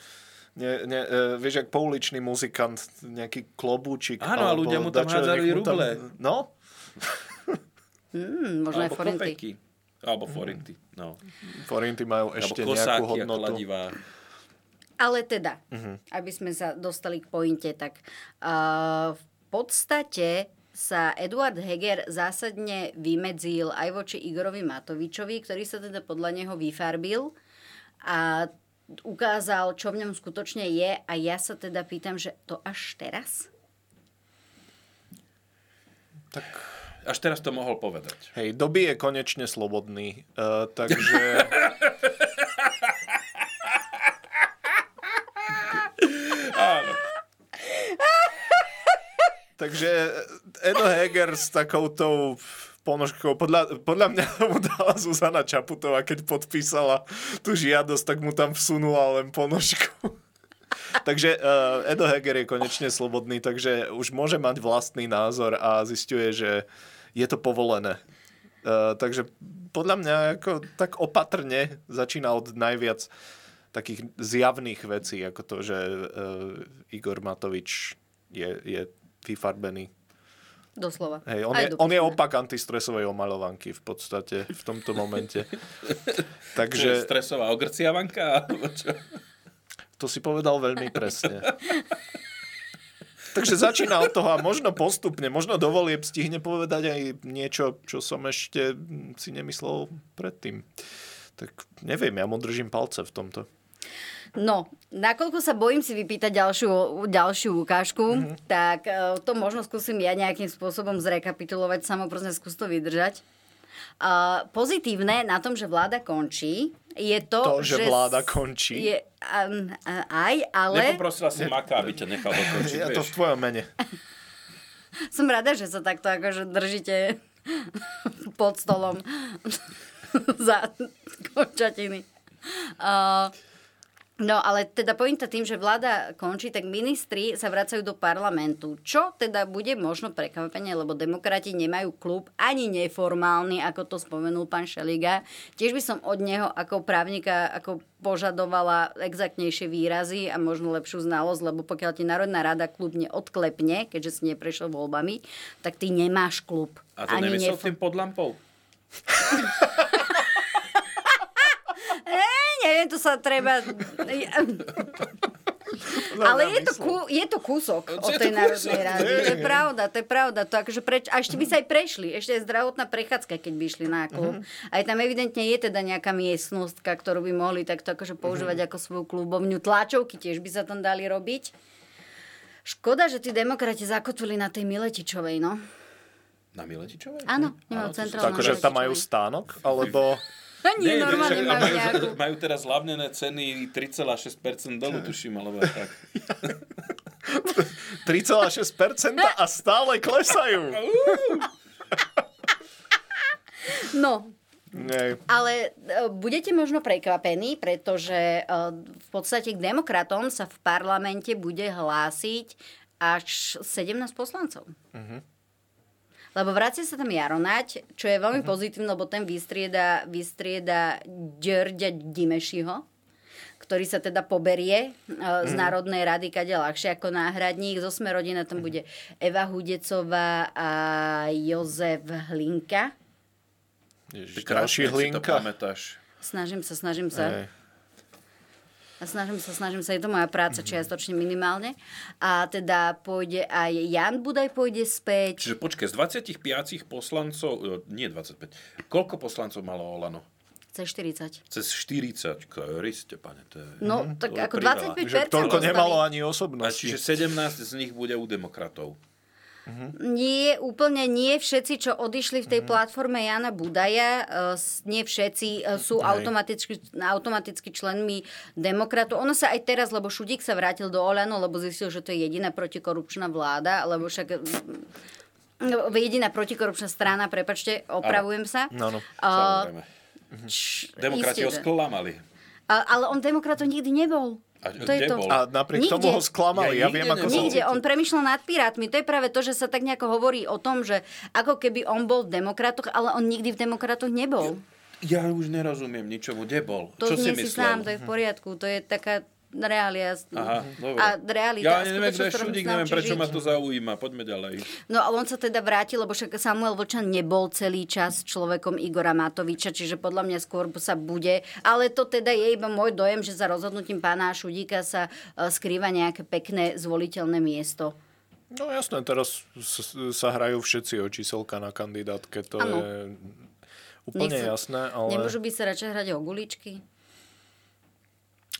ne, ne, e, vieš, jak pouličný muzikant, nejaký klobúčik. Áno, a ľudia mu tam dačo, hádzali mu tam- ruble. No, Mm, možno aj forinty. kopejky. Alebo forinty, no. forinty majú ešte kosáky nejakú hodnotu. kladivá. Ale teda, Mhm. aby sme sa dostali k pointe, tak uh, v podstate sa Eduard Heger zásadne vymedzil aj voči Igorovi Matovičovi, ktorý sa teda podľa neho vyfarbil a ukázal, čo v ňom skutočne je a ja sa teda pýtam, že to až teraz? Až teraz to mohol povedať. Hej, doby je konečne slobodný, uh, takže... Áno. Takže Edo Heger s takoutou ponožkou, podľa, podľa mňa mu dala Zuzana Čaputová, keď podpísala tú žiadosť, tak mu tam vsunula len ponožku. takže uh, Edo Heger je konečne slobodný, takže už môže mať vlastný názor a zistuje, že je to povolené. Uh, takže podľa mňa ako, tak opatrne začína od najviac takých zjavných vecí, ako to, že uh, Igor Matovič je, je vyfarbený. Doslova. Hej, on, Aj je, on je opak antistresovej omaľovanky v podstate v tomto momente. Takže stresová ogrciavanka? to si povedal veľmi presne. Takže začína od toho a možno postupne, možno do volieb stihne povedať aj niečo, čo som ešte si nemyslel predtým. Tak neviem, ja mu držím palce v tomto. No, nakoľko sa bojím si vypýtať ďalšiu, ďalšiu ukážku, mm-hmm. tak eh, to možno skúsim ja nejakým spôsobom zrekapitulovať, samo prosím, skús to vydržať. Uh, pozitívne na tom, že vláda končí, je to, To, že vláda s- končí? Je, um, uh, aj, ale Nepoprosila si Maka, aby ťa nechal dokončiť, Ja to v tvojom mene. som rada, že sa takto akože držíte pod stolom za končatiny. Uh, No ale teda pointa tým, že vláda končí, tak ministri sa vracajú do parlamentu. Čo teda bude možno prekvapenie, lebo demokrati nemajú klub ani neformálny, ako to spomenul pán Šeliga. Tiež by som od neho ako právnika ako požadovala exaktnejšie výrazy a možno lepšiu znalosť, lebo pokiaľ ti Národná rada klub neodklepne, keďže si neprešiel voľbami, tak ty nemáš klub. A to nemyslel nefo- tým pod lampou? Neviem, to sa treba... Ale je to, kú, je to kúsok Je od to tej kúsok, Národnej rady. hej, To je pravda, to je pravda. To akože preč, a ešte by sa aj prešli. Ešte je zdravotná prechádzka, keď by išli na klub. Mhm. Aj tam evidentne je teda nejaká miestnostka, ktorú by mohli takto akože používať Mhm. ako svoju klubovňu. Tlačovky tiež by sa tam dali robiť. Škoda, že tí demokrati zakotvili na tej Miletičovej, no. Na Miletičovej? Áno, nemajú to centrálnu Takže tam majú stánok? Alebo... Nie, Nie, normálne majú majú, nejakú... majú teraz zľavnené ceny 3,6% dolu, tuším, alebo tak. 3,6% a stále klesajú. No, Nej. Ale e, budete možno prekvapení, pretože e, v podstate k demokratom sa v parlamente bude hlásiť až 17 poslancov. Lebo vracia sa tam Jaronať, čo je veľmi pozitívne, lebo ten vystrieda, vystrieda Ďörďa Dimešiho, ktorý sa teda poberie e, z Národnej rady kade ľahšie ako náhradník. Zo sme rodina tam bude Eva Hudecová a Jozef Hlinka. Ježiš, to hlinka. Snažím sa, snažím sa. Hej. A snažím sa, snažím sa, je to moja práca čiastočne minimálne. A teda pôjde aj Jan Budaj pôjde späť. Čiže počkaj, z 25 poslancov, e, nie 25, koľko poslancov malo Olano? Cez 40. Cez 40, Kriste, pane, to je... No, Mhm, tak to ako priveľa. 25% Že toľko dostali. nemalo ani A osobnosti. čiže 17 z nich bude u demokratov. Nie, úplne nie všetci, čo odišli v tej platforme Jana Budaja, e, nie všetci e, sú Hej. automaticky, automaticky členmi demokratov. Ono sa aj teraz, lebo Šudík sa vrátil do Olano, lebo zistil, že to je jediná protikorupčná vláda, lebo však mm, jediná protikorupčná strana, prepačte, opravujem sa. No, no, samozrejme. č- Demokrati ho sklamali. Ale on demokratov nikdy nebol. A to je to. bol? A napriek tomu ho sklamali. Ja, viem, ako Nikde, on premyšľal nad pirátmi. To je práve to, že sa tak nejako hovorí o tom, že ako keby on bol v demokratoch, ale on nikdy v demokratoch nebol. Ja už nerozumiem ničomu, kde bol? To Čo si myslel? sám, to je v poriadku. To je taká realia. Aha, dobre. A realita. Ja neviem, kto je neviem, prečo žiť. ma to zaujíma. Poďme ďalej. No a on sa teda vrátil, lebo však Samuel Vlčan nebol celý čas človekom Igora Matoviča, čiže podľa mňa skôr sa bude. Ale to teda je iba môj dojem, že za rozhodnutím pána Šudíka sa e, skrýva nejaké pekné zvoliteľné miesto. No jasné, teraz sa hrajú všetci o číselka na kandidátke, to Áno. je úplne Nechcú- jasné, ale Nemôžu by sa radšej hrať o guličky?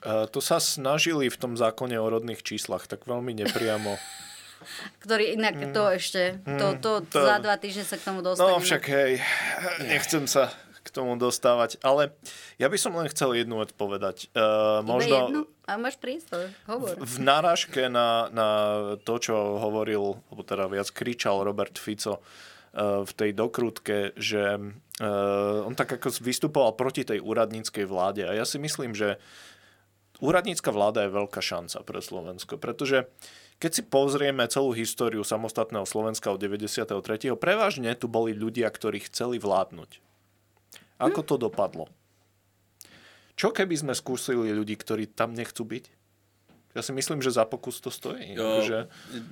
To sa snažili v tom zákone o rodných číslach, tak veľmi nepriamo. Ktorý inak to ešte, to, to, Mm, to- za dva týždne sa k tomu dostaneme. No však hej, nechcem sa k tomu dostávať, ale ja by som len chcel jednu vec povedať. Uh, možno jednu? A máš priestor, hovor. v náražke na, na to, čo hovoril, alebo teda viac kričal Robert Fico eh, v tej dokrutke, že eh, on tak ako vystupoval proti tej úradníckej vláde. A ja si myslím, že úradnícka vláda je veľká šanca pre Slovensko, pretože keď si pozrieme celú históriu samostatného Slovenska od 93. prevažne tu boli ľudia, ktorí chceli vládnuť. Ako to dopadlo? Čo keby sme skúsili ľudí, ktorí tam nechcú byť? Ja si myslím, že za pokus to stojí. Jo, Že...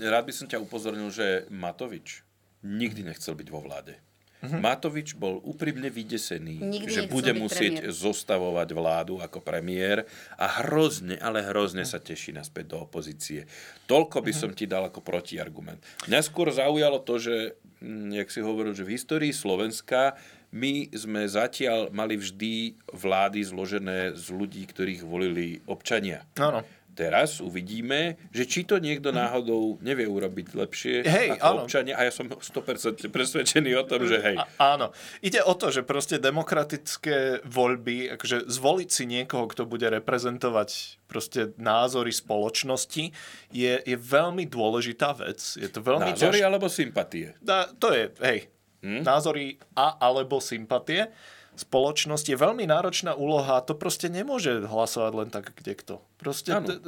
Rád by som ťa upozornil, že Matovič nikdy nechcel byť vo vláde. Mhm. Matovič bol úprimne vydesený, Nikdy že bude musieť premiér. zostavovať vládu ako premiér a hrozne, ale hrozne sa teší naspäť do opozície. Toľko by Mhm. som ti dal ako protiargument. Mňa skôr zaujalo to, že, mm, jak si hovoril, že v histórii Slovenska my sme zatiaľ mali vždy vlády zložené z ľudí, ktorých volili občania. Áno. Teraz uvidíme, že či to niekto náhodou nevie urobiť lepšie Hej, ako áno. občania. A ja som 100% presvedčený o tom, že hej. A, áno. Ide o to, že proste demokratické voľby, akože zvoliť si niekoho, kto bude reprezentovať proste názory spoločnosti, je, je veľmi dôležitá vec. Je to veľmi Názory ťaž- alebo sympatie? Dá, to je, hej, Hm? názory a alebo sympatie. Spoločnosť je veľmi náročná úloha a to proste nemôže hlasovať len tak, kde kto. Proste t-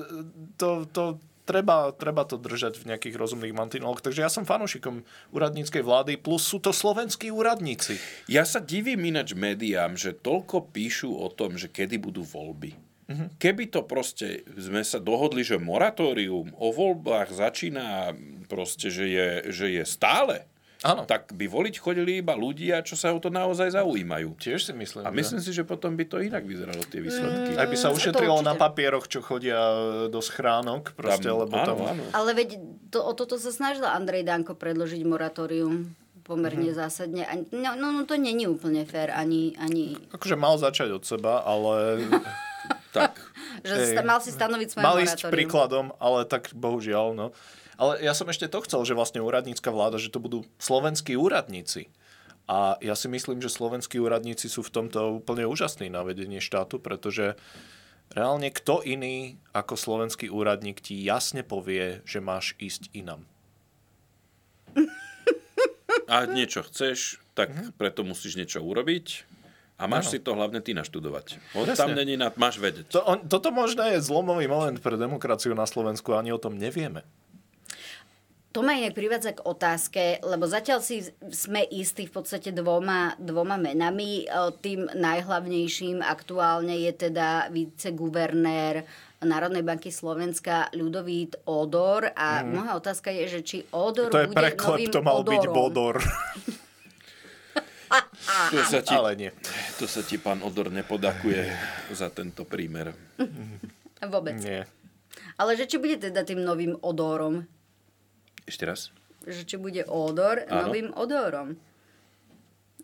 to, to treba, treba to držať v nejakých rozumných mantinoloch. Takže ja som fanúšikom úradníckej vlády, plus sú to slovenskí úradníci. Ja sa divím ináč médiám, že toľko píšu o tom, že kedy budú voľby. Mhm. Keby to proste, sme sa dohodli, že moratórium o voľbách začína proste, že je, že je stále, Áno. tak by voliť chodili iba ľudia, čo sa o to naozaj zaujímajú. Tiež si myslím. A myslím si, že potom by to inak vyzeralo, tie výsledky. Aj by sa Mm, ušetrilo na papieroch, čo chodia do schránok, proste, Tam- lebo áno, tam... áno. Ale veď to, o toto sa snažil Andrej Danko predložiť moratórium pomerne Mhm. zásadne. No, no, no to není úplne fér, ani, ani Akože mal začať od seba, ale... tak. že sta, mal si stanoviť svoje Mal ísť moratórium. príkladom, ale tak bohužiaľ, no. Ale ja som ešte to chcel, že vlastne úradnícka vláda, že to budú slovenskí úradníci. A ja si myslím, že slovenskí úradníci sú v tomto úplne úžasní na vedenie štátu, pretože reálne kto iný ako slovenský úradník ti jasne povie, že máš ísť inam. a niečo chceš, tak preto musíš niečo urobiť a máš Áno. si to hlavne ty naštudovať. Presne. tam není na, máš vedieť. To, on, toto možno je zlomový moment pre demokraciu na Slovensku, ani o tom nevieme. To ma inak privádza k otázke, lebo zatiaľ si sme istí v podstate dvoma, dvoma menami. E, Tým najhlavnejším aktuálne je teda viceguvernér Národnej banky Slovenska Ľudovít Odor a Mhm. moja otázka je, že či Odor To je bude preklep, novým to mal byť Odorom. Bodor. To sa ti, Ale nie. To sa ti pán Odor nepodakuje za tento prímer. Vôbec. Nie. Ale že či bude teda tým novým odorom? Ešte raz? Že či bude odor Áno. novým odorom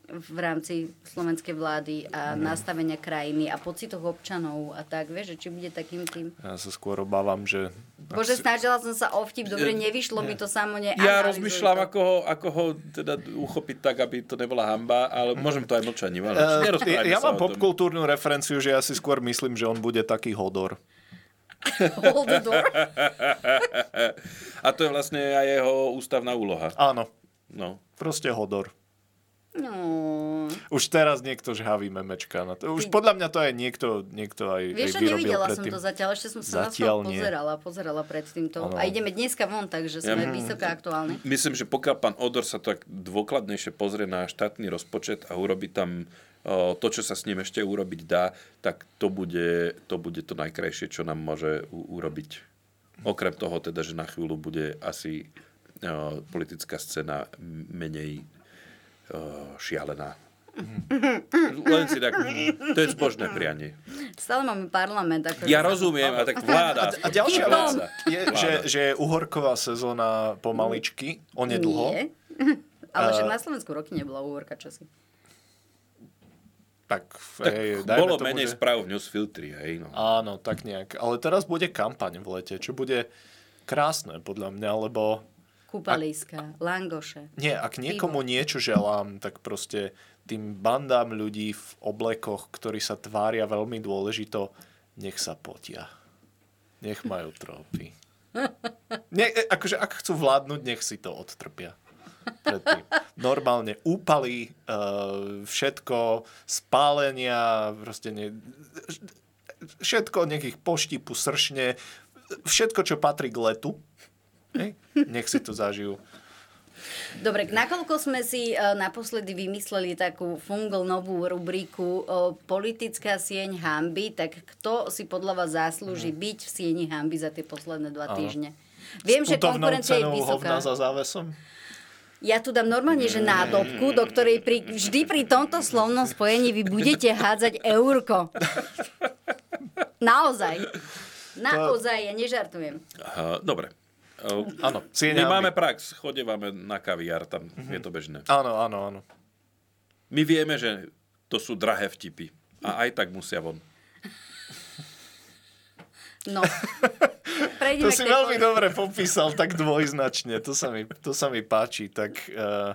v rámci slovenskej vlády a Mhm. nastavenia krajiny a pocitoch občanov a tak, vieš, že či bude takým tým... Ja sa skôr obávam, že... Bože, snažila som sa o vtip, dobre, nevyšlo mi to samo, ne, Ja rozmýšľam, to. ako ho, ako ho teda uchopiť tak, aby to nebola hamba, ale môžem to aj mlčaním. Ale nerozprávajme ja mám popkultúrnu referenciu, že ja si skôr myslím, že on bude taký hodor. Hold the door. A to je vlastne aj jeho ústavná úloha. Áno. No. Proste hodor. No. Už teraz niekto žhaví memečka na to. Už podľa mňa to aj niekto, niekto aj, Vieš, aj vyrobil nevidela som predtým. to zatiaľ, ešte som sa na Zatiaľ to nie. pozerala, pozerala predtým to. Áno. A ideme dneska von, takže sme Ja- vysoko aktuálni. Myslím, že pokiaľ pán Odor sa tak dôkladnejšie pozrie na štátny rozpočet a urobí tam to, čo sa s ním ešte urobiť dá, tak to bude to, bude to najkrajšie, čo nám môže u- urobiť. Okrem toho teda, že na chvíľu bude asi o, politická scéna menej o, šialená. Len si tak, to je zbožné prianie. Stále máme parlament. Ako Ja rozumiem, a tak vláda. A, a ďalšia vec je, že, že je uhorková sezóna pomaličky, onedlho. Nie. Ale Eh, na Slovensku roky nebola úvorka časy. Tak, Tak hej, dajme bolo tomu, menej že- správ v newsfiltri, hej. No. Áno, tak nejak. Ale teraz bude kampaň v lete, čo bude krásne podľa mňa, lebo Kúpaliska, langoše. nie, ak niekomu niečo želám, tak proste tým bandám ľudí v oblekoch, ktorí sa tvária veľmi dôležito, nech sa potia. Nech majú trópy. Nie, e, akože ak chcú vládnuť, nech si to odtrpia. Predtým. Normálne úpaly, uh, všetko, spálenia, proste ne, všetko, nech ich poštipu, sršne, všetko, čo patrí k letu, hej, nech si to zažijú. Dobre, nakoľko sme si e, naposledy vymysleli takú fungl novú rubriku e, politická sieň hamby, tak kto si podľa vás zaslúži byť v sieni hamby za tie posledné dva Áno. týždne? Viem, S že konkurencia je vysoká. za závesom? Ja tu dám normálne, že nádobku, do ktorej pri, vždy pri tomto slovnom spojení vy budete hádzať eurko. Naozaj. Naozaj, ja nežartujem. Aha, dobre. Áno, My máme prax, chodevame na kaviár, tam je to bežné. Áno, áno, áno. My vieme, že to sú drahé vtipy. A aj tak musia von. No. Prejdeme To si veľmi poli- dobre popísal, tak dvojznačne. To sa mi, to sa mi páči. Tak uh,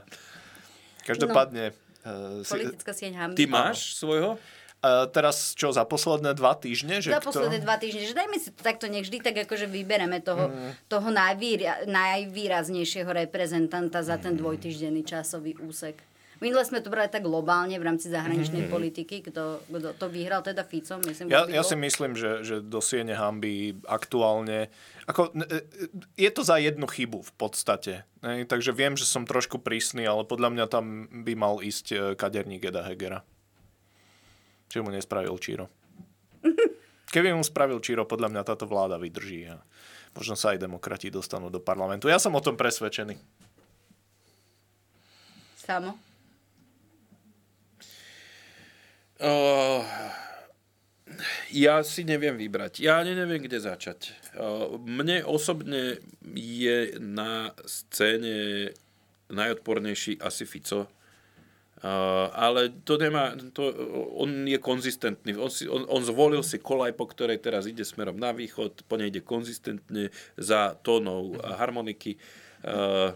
každopádne... Uh, Politická sieň hamby. Ty máš svojho? Uh, teraz čo, za posledné dva týždne? Že Za kto? posledné dva týždne, že dajme si to takto, nech vždy tak akože vybereme toho, Mm. toho najvýra, najvýraznejšieho reprezentanta za ten dvojtýždenný časový úsek. Minule sme to brali tak globálne v rámci zahraničnej Mhm. politiky, kto, kto to vyhral teda Ficom, myslím. Ja, že ja si myslím, že, že do siene hamby aktuálne... Ako, e, e, je to za jednu chybu v podstate. Ne? Takže viem, že som trošku prísny, ale podľa mňa tam by mal ísť e, kaderník Eda Hegera. Čiže mu nespravil Číro. Keby mu spravil Číro, podľa mňa táto vláda vydrží a možno sa aj demokrati dostanú do parlamentu. Ja som o tom presvedčený. Samo. Uh, ja si neviem vybrať. Ja ani neviem, kde začať. Uh, mne osobne je na scéne najodpornejší asi Fico. Uh, ale to nemá, to, on je konzistentný. On, si, on, on zvolil si kolaj, po ktorej teraz ide smerom na východ, po nej ide konzistentne za tónou harmoniky. Uh,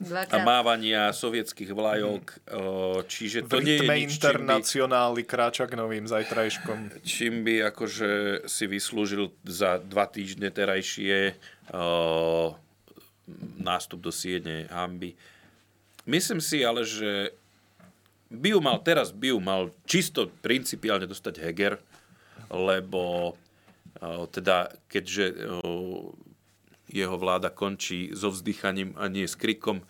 a Dvakrát. mávania sovietských vlajok, uh, čiže to nie je nič, čím by, internacionály kráča k novým zajtrajškom. čím by akože si vyslúžil za dva týždne terajšie uh, nástup do siene hamby. Myslím si ale, že by ju mal, teraz by ju mal čisto principiálne dostať Heger, lebo uh, teda keďže jeho vláda končí so vzdychaním a nie s krikom,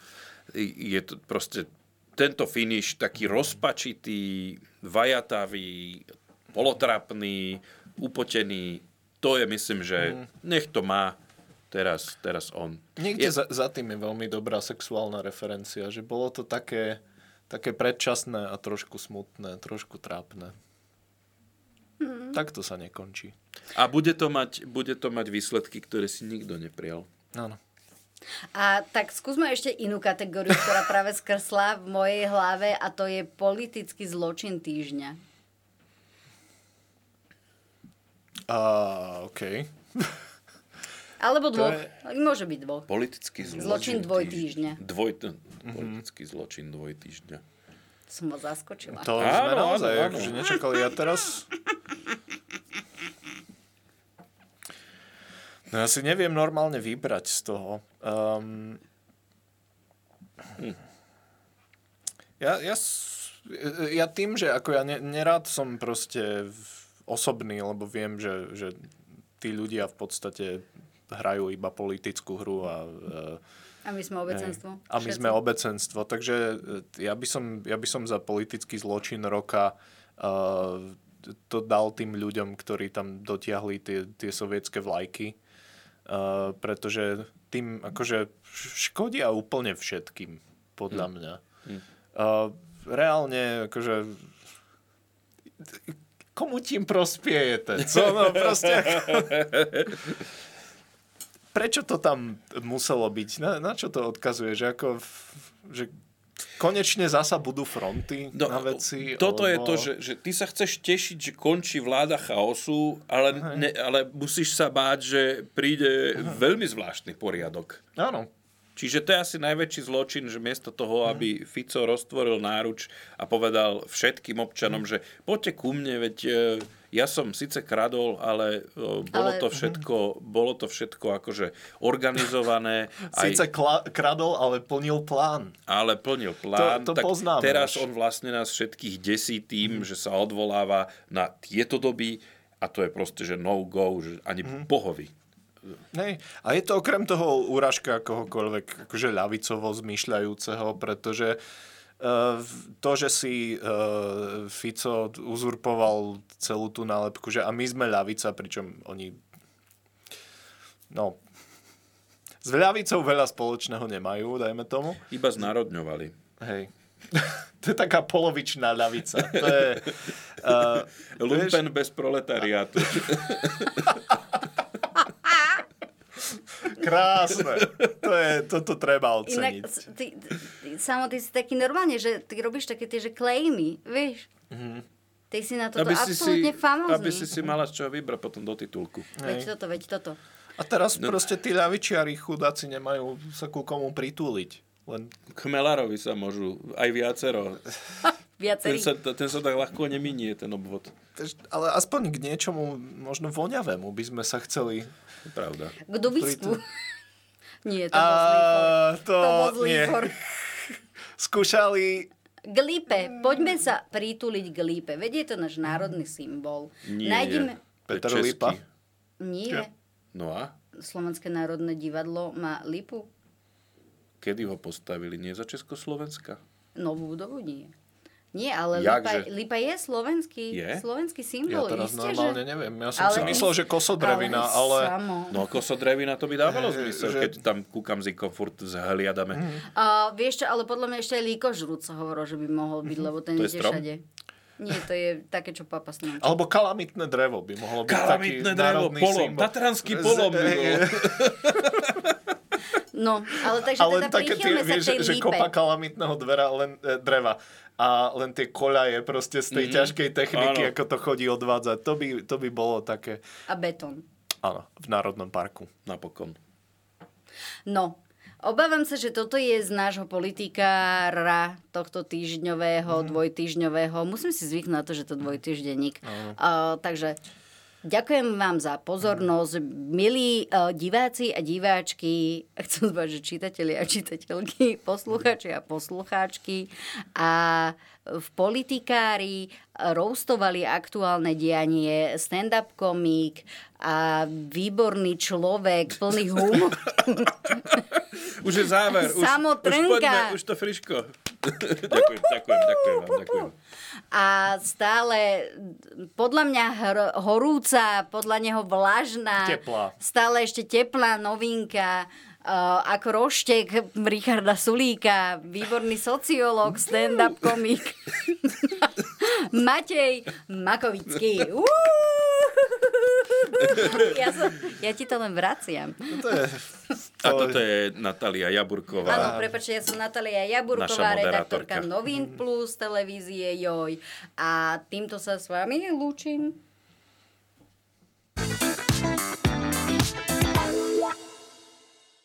je to proste tento finish taký rozpačitý, vajatavý, polotrapný, upotený. To je, myslím, že Mm. nech to má teraz, teraz on. Niekde Je- za, za tým je veľmi dobrá sexuálna referencia, že bolo to také, také predčasné a trošku smutné, trošku trápne. Takto sa nekončí. A bude to, mať, bude to mať výsledky, ktoré si nikto neprijal. Áno. A tak skúsme ešte inú kategóriu, ktorá práve skrsla v mojej hlave a to je politický zločin týždňa. A, OK. Alebo To dvoch. je- Môže byť dvoch. Politický zločin, Zločin dvoj týždňa. Dvoj, Politický zločin dvoj týždňa. Som ho zaskočila. To Áno, sme naozaj áno, áno. akože nečakali. Ja teraz... No ja si neviem normálne vybrať z toho. Um, ja, ja, s- ja tým, že ako ja ne, nerád som proste osobný, lebo viem, že, že tí ľudia v podstate hrajú iba politickú hru a uh, A my sme obecenstvo. Hej. A my sme obecenstvo. Takže e, ja by som, ja by som za politický zločin roka uh, to dal tým ľuďom, ktorí tam dotiahli tie, tie sovietské vlajky. Uh, pretože tým akože škodia úplne všetkým, podľa Hm. mňa. Hm. Uh, reálne, akože komu tým prospiejete? Co? No proste... Prečo to tam muselo byť? Na, na čo to odkazuje? Že, ako, že konečne zasa budú fronty No, na veci? Toto je alebo- to, že, že ty sa chceš tešiť, že končí vláda chaosu, ale, ne, ale musíš sa báť, že príde veľmi zvláštny poriadok. Áno. Čiže to je asi najväčší zločin, že miesto toho, aby Fico roztvoril náruč a povedal všetkým občanom, že poďte ku mne, veď e, ja som síce kradol, ale e, bolo Ale- to všetko, bolo to všetko akože organizované. Sice kla- kradol, ale plnil plán. ale plnil plán. To- to tak poznáme teraz on vlastne nás všetkých desí tým, že sa odvoláva na tieto doby a to je proste, že no go, že ani bohovi. Hej. A je to okrem toho úražka kohokoľvek akože ľavicovo zmyšľajúceho, pretože uh, to, že si uh, Fico uzurpoval celú tú nálepku, že a my sme ľavica, pričom oni no s ľavicou veľa spoločného nemajú, dajme tomu. Iba znárodňovali. Hej. to je taká polovičná ľavica. To je... Uh, Lumpen bez proletariátu. Krásne. To je, toto treba Inak, oceniť. s- ty, ty, samo, ty si taký normálne, že ty robíš také tie, že claimy, vieš? Mhm. Ty si na toto aby si, si, absolútne famózny. aby si si mala z čoho vybrať potom do titulku. Veď toto, veď toto. A teraz No. proste tí ľavičiari chudáci nemajú sa ku komu pritúliť. Len... Chmelárovi sa môžu aj viacero. Viacerí. Ten sa, ten sa tak ľahko neminie, ten obvod. Ale aspoň k niečomu možno voňavému by sme sa chceli... Pravda. K dubisku. Nie, to bol zlý to To bol zlý. Skúšali... K lípe. Poďme sa prituliť k lípe. Veď je to náš národný symbol. Nie. Nájdime... Peter je Lipa. český. Nie. No a? Slovenské národné divadlo má lipu. Kedy ho postavili? Nie za Československa? Novú budovu nie. Nie, ale Jakže? lipa, lipa je slovenský, Je? slovenský Ja symbol. teraz isté, normálne že... neviem. Ja som si Ale- myslel, že kosodrevina, ale... Samo. No kosodrevina to by dávalo Že- zmysel, že- keď tam kúkam ziko furt zhliadame. A vieš čo, ale podľa mňa ešte aj líkožrút sa hovorilo, že by mohol byť, lebo ten To je ide strom? všade. Nie, to je také, čo papa s ním. Alebo kalamitné drevo by mohlo byť Kalamitné taký drevo, národný polom, symbol. tatranský Z- polom bol. No, ale takže A len teda také tie, vieš, tej že lípe. kopa kalamitného dvera, len, e, dreva a len tie koľaje proste z tej Mhm. ťažkej techniky, Áno. ako to chodí odvádzať. To by, to by bolo také, A betón. áno, v Národnom parku. Napokon. No, obávam sa, že toto je z nášho politikára tohto týždňového, dvojtýždňového. Musím si zvyknúť na to, že to dvojtýždenník. Uh, takže ďakujem vám za pozornosť, milí uh, diváci a diváčky, chcem zbať, že čitatelia a čitateľky, posluchači a poslucháčky a v politikári roustovali aktuálne dianie, stand-up komik a výborný človek, plný humoru. Už je záver. Už, Samo už poďme, už to friško. ďakujem, ďakujem, ďakujem vám, ďakujem. a stále podľa mňa hr- horúca, podľa neho vlažná, Teplá. stále ešte teplá novinka, ako roštek Richarda Sulíka, výborný sociológ, stand-up komik. Matej Makovický. Uú! Ja, som, ja ti to len vraciam. To je, A toto je Natália Jaburková. Áno, prepáčte, ja som Natália Jaburková, redaktorka. Novín Plus, televízie Joj. A týmto sa s vami lúčim.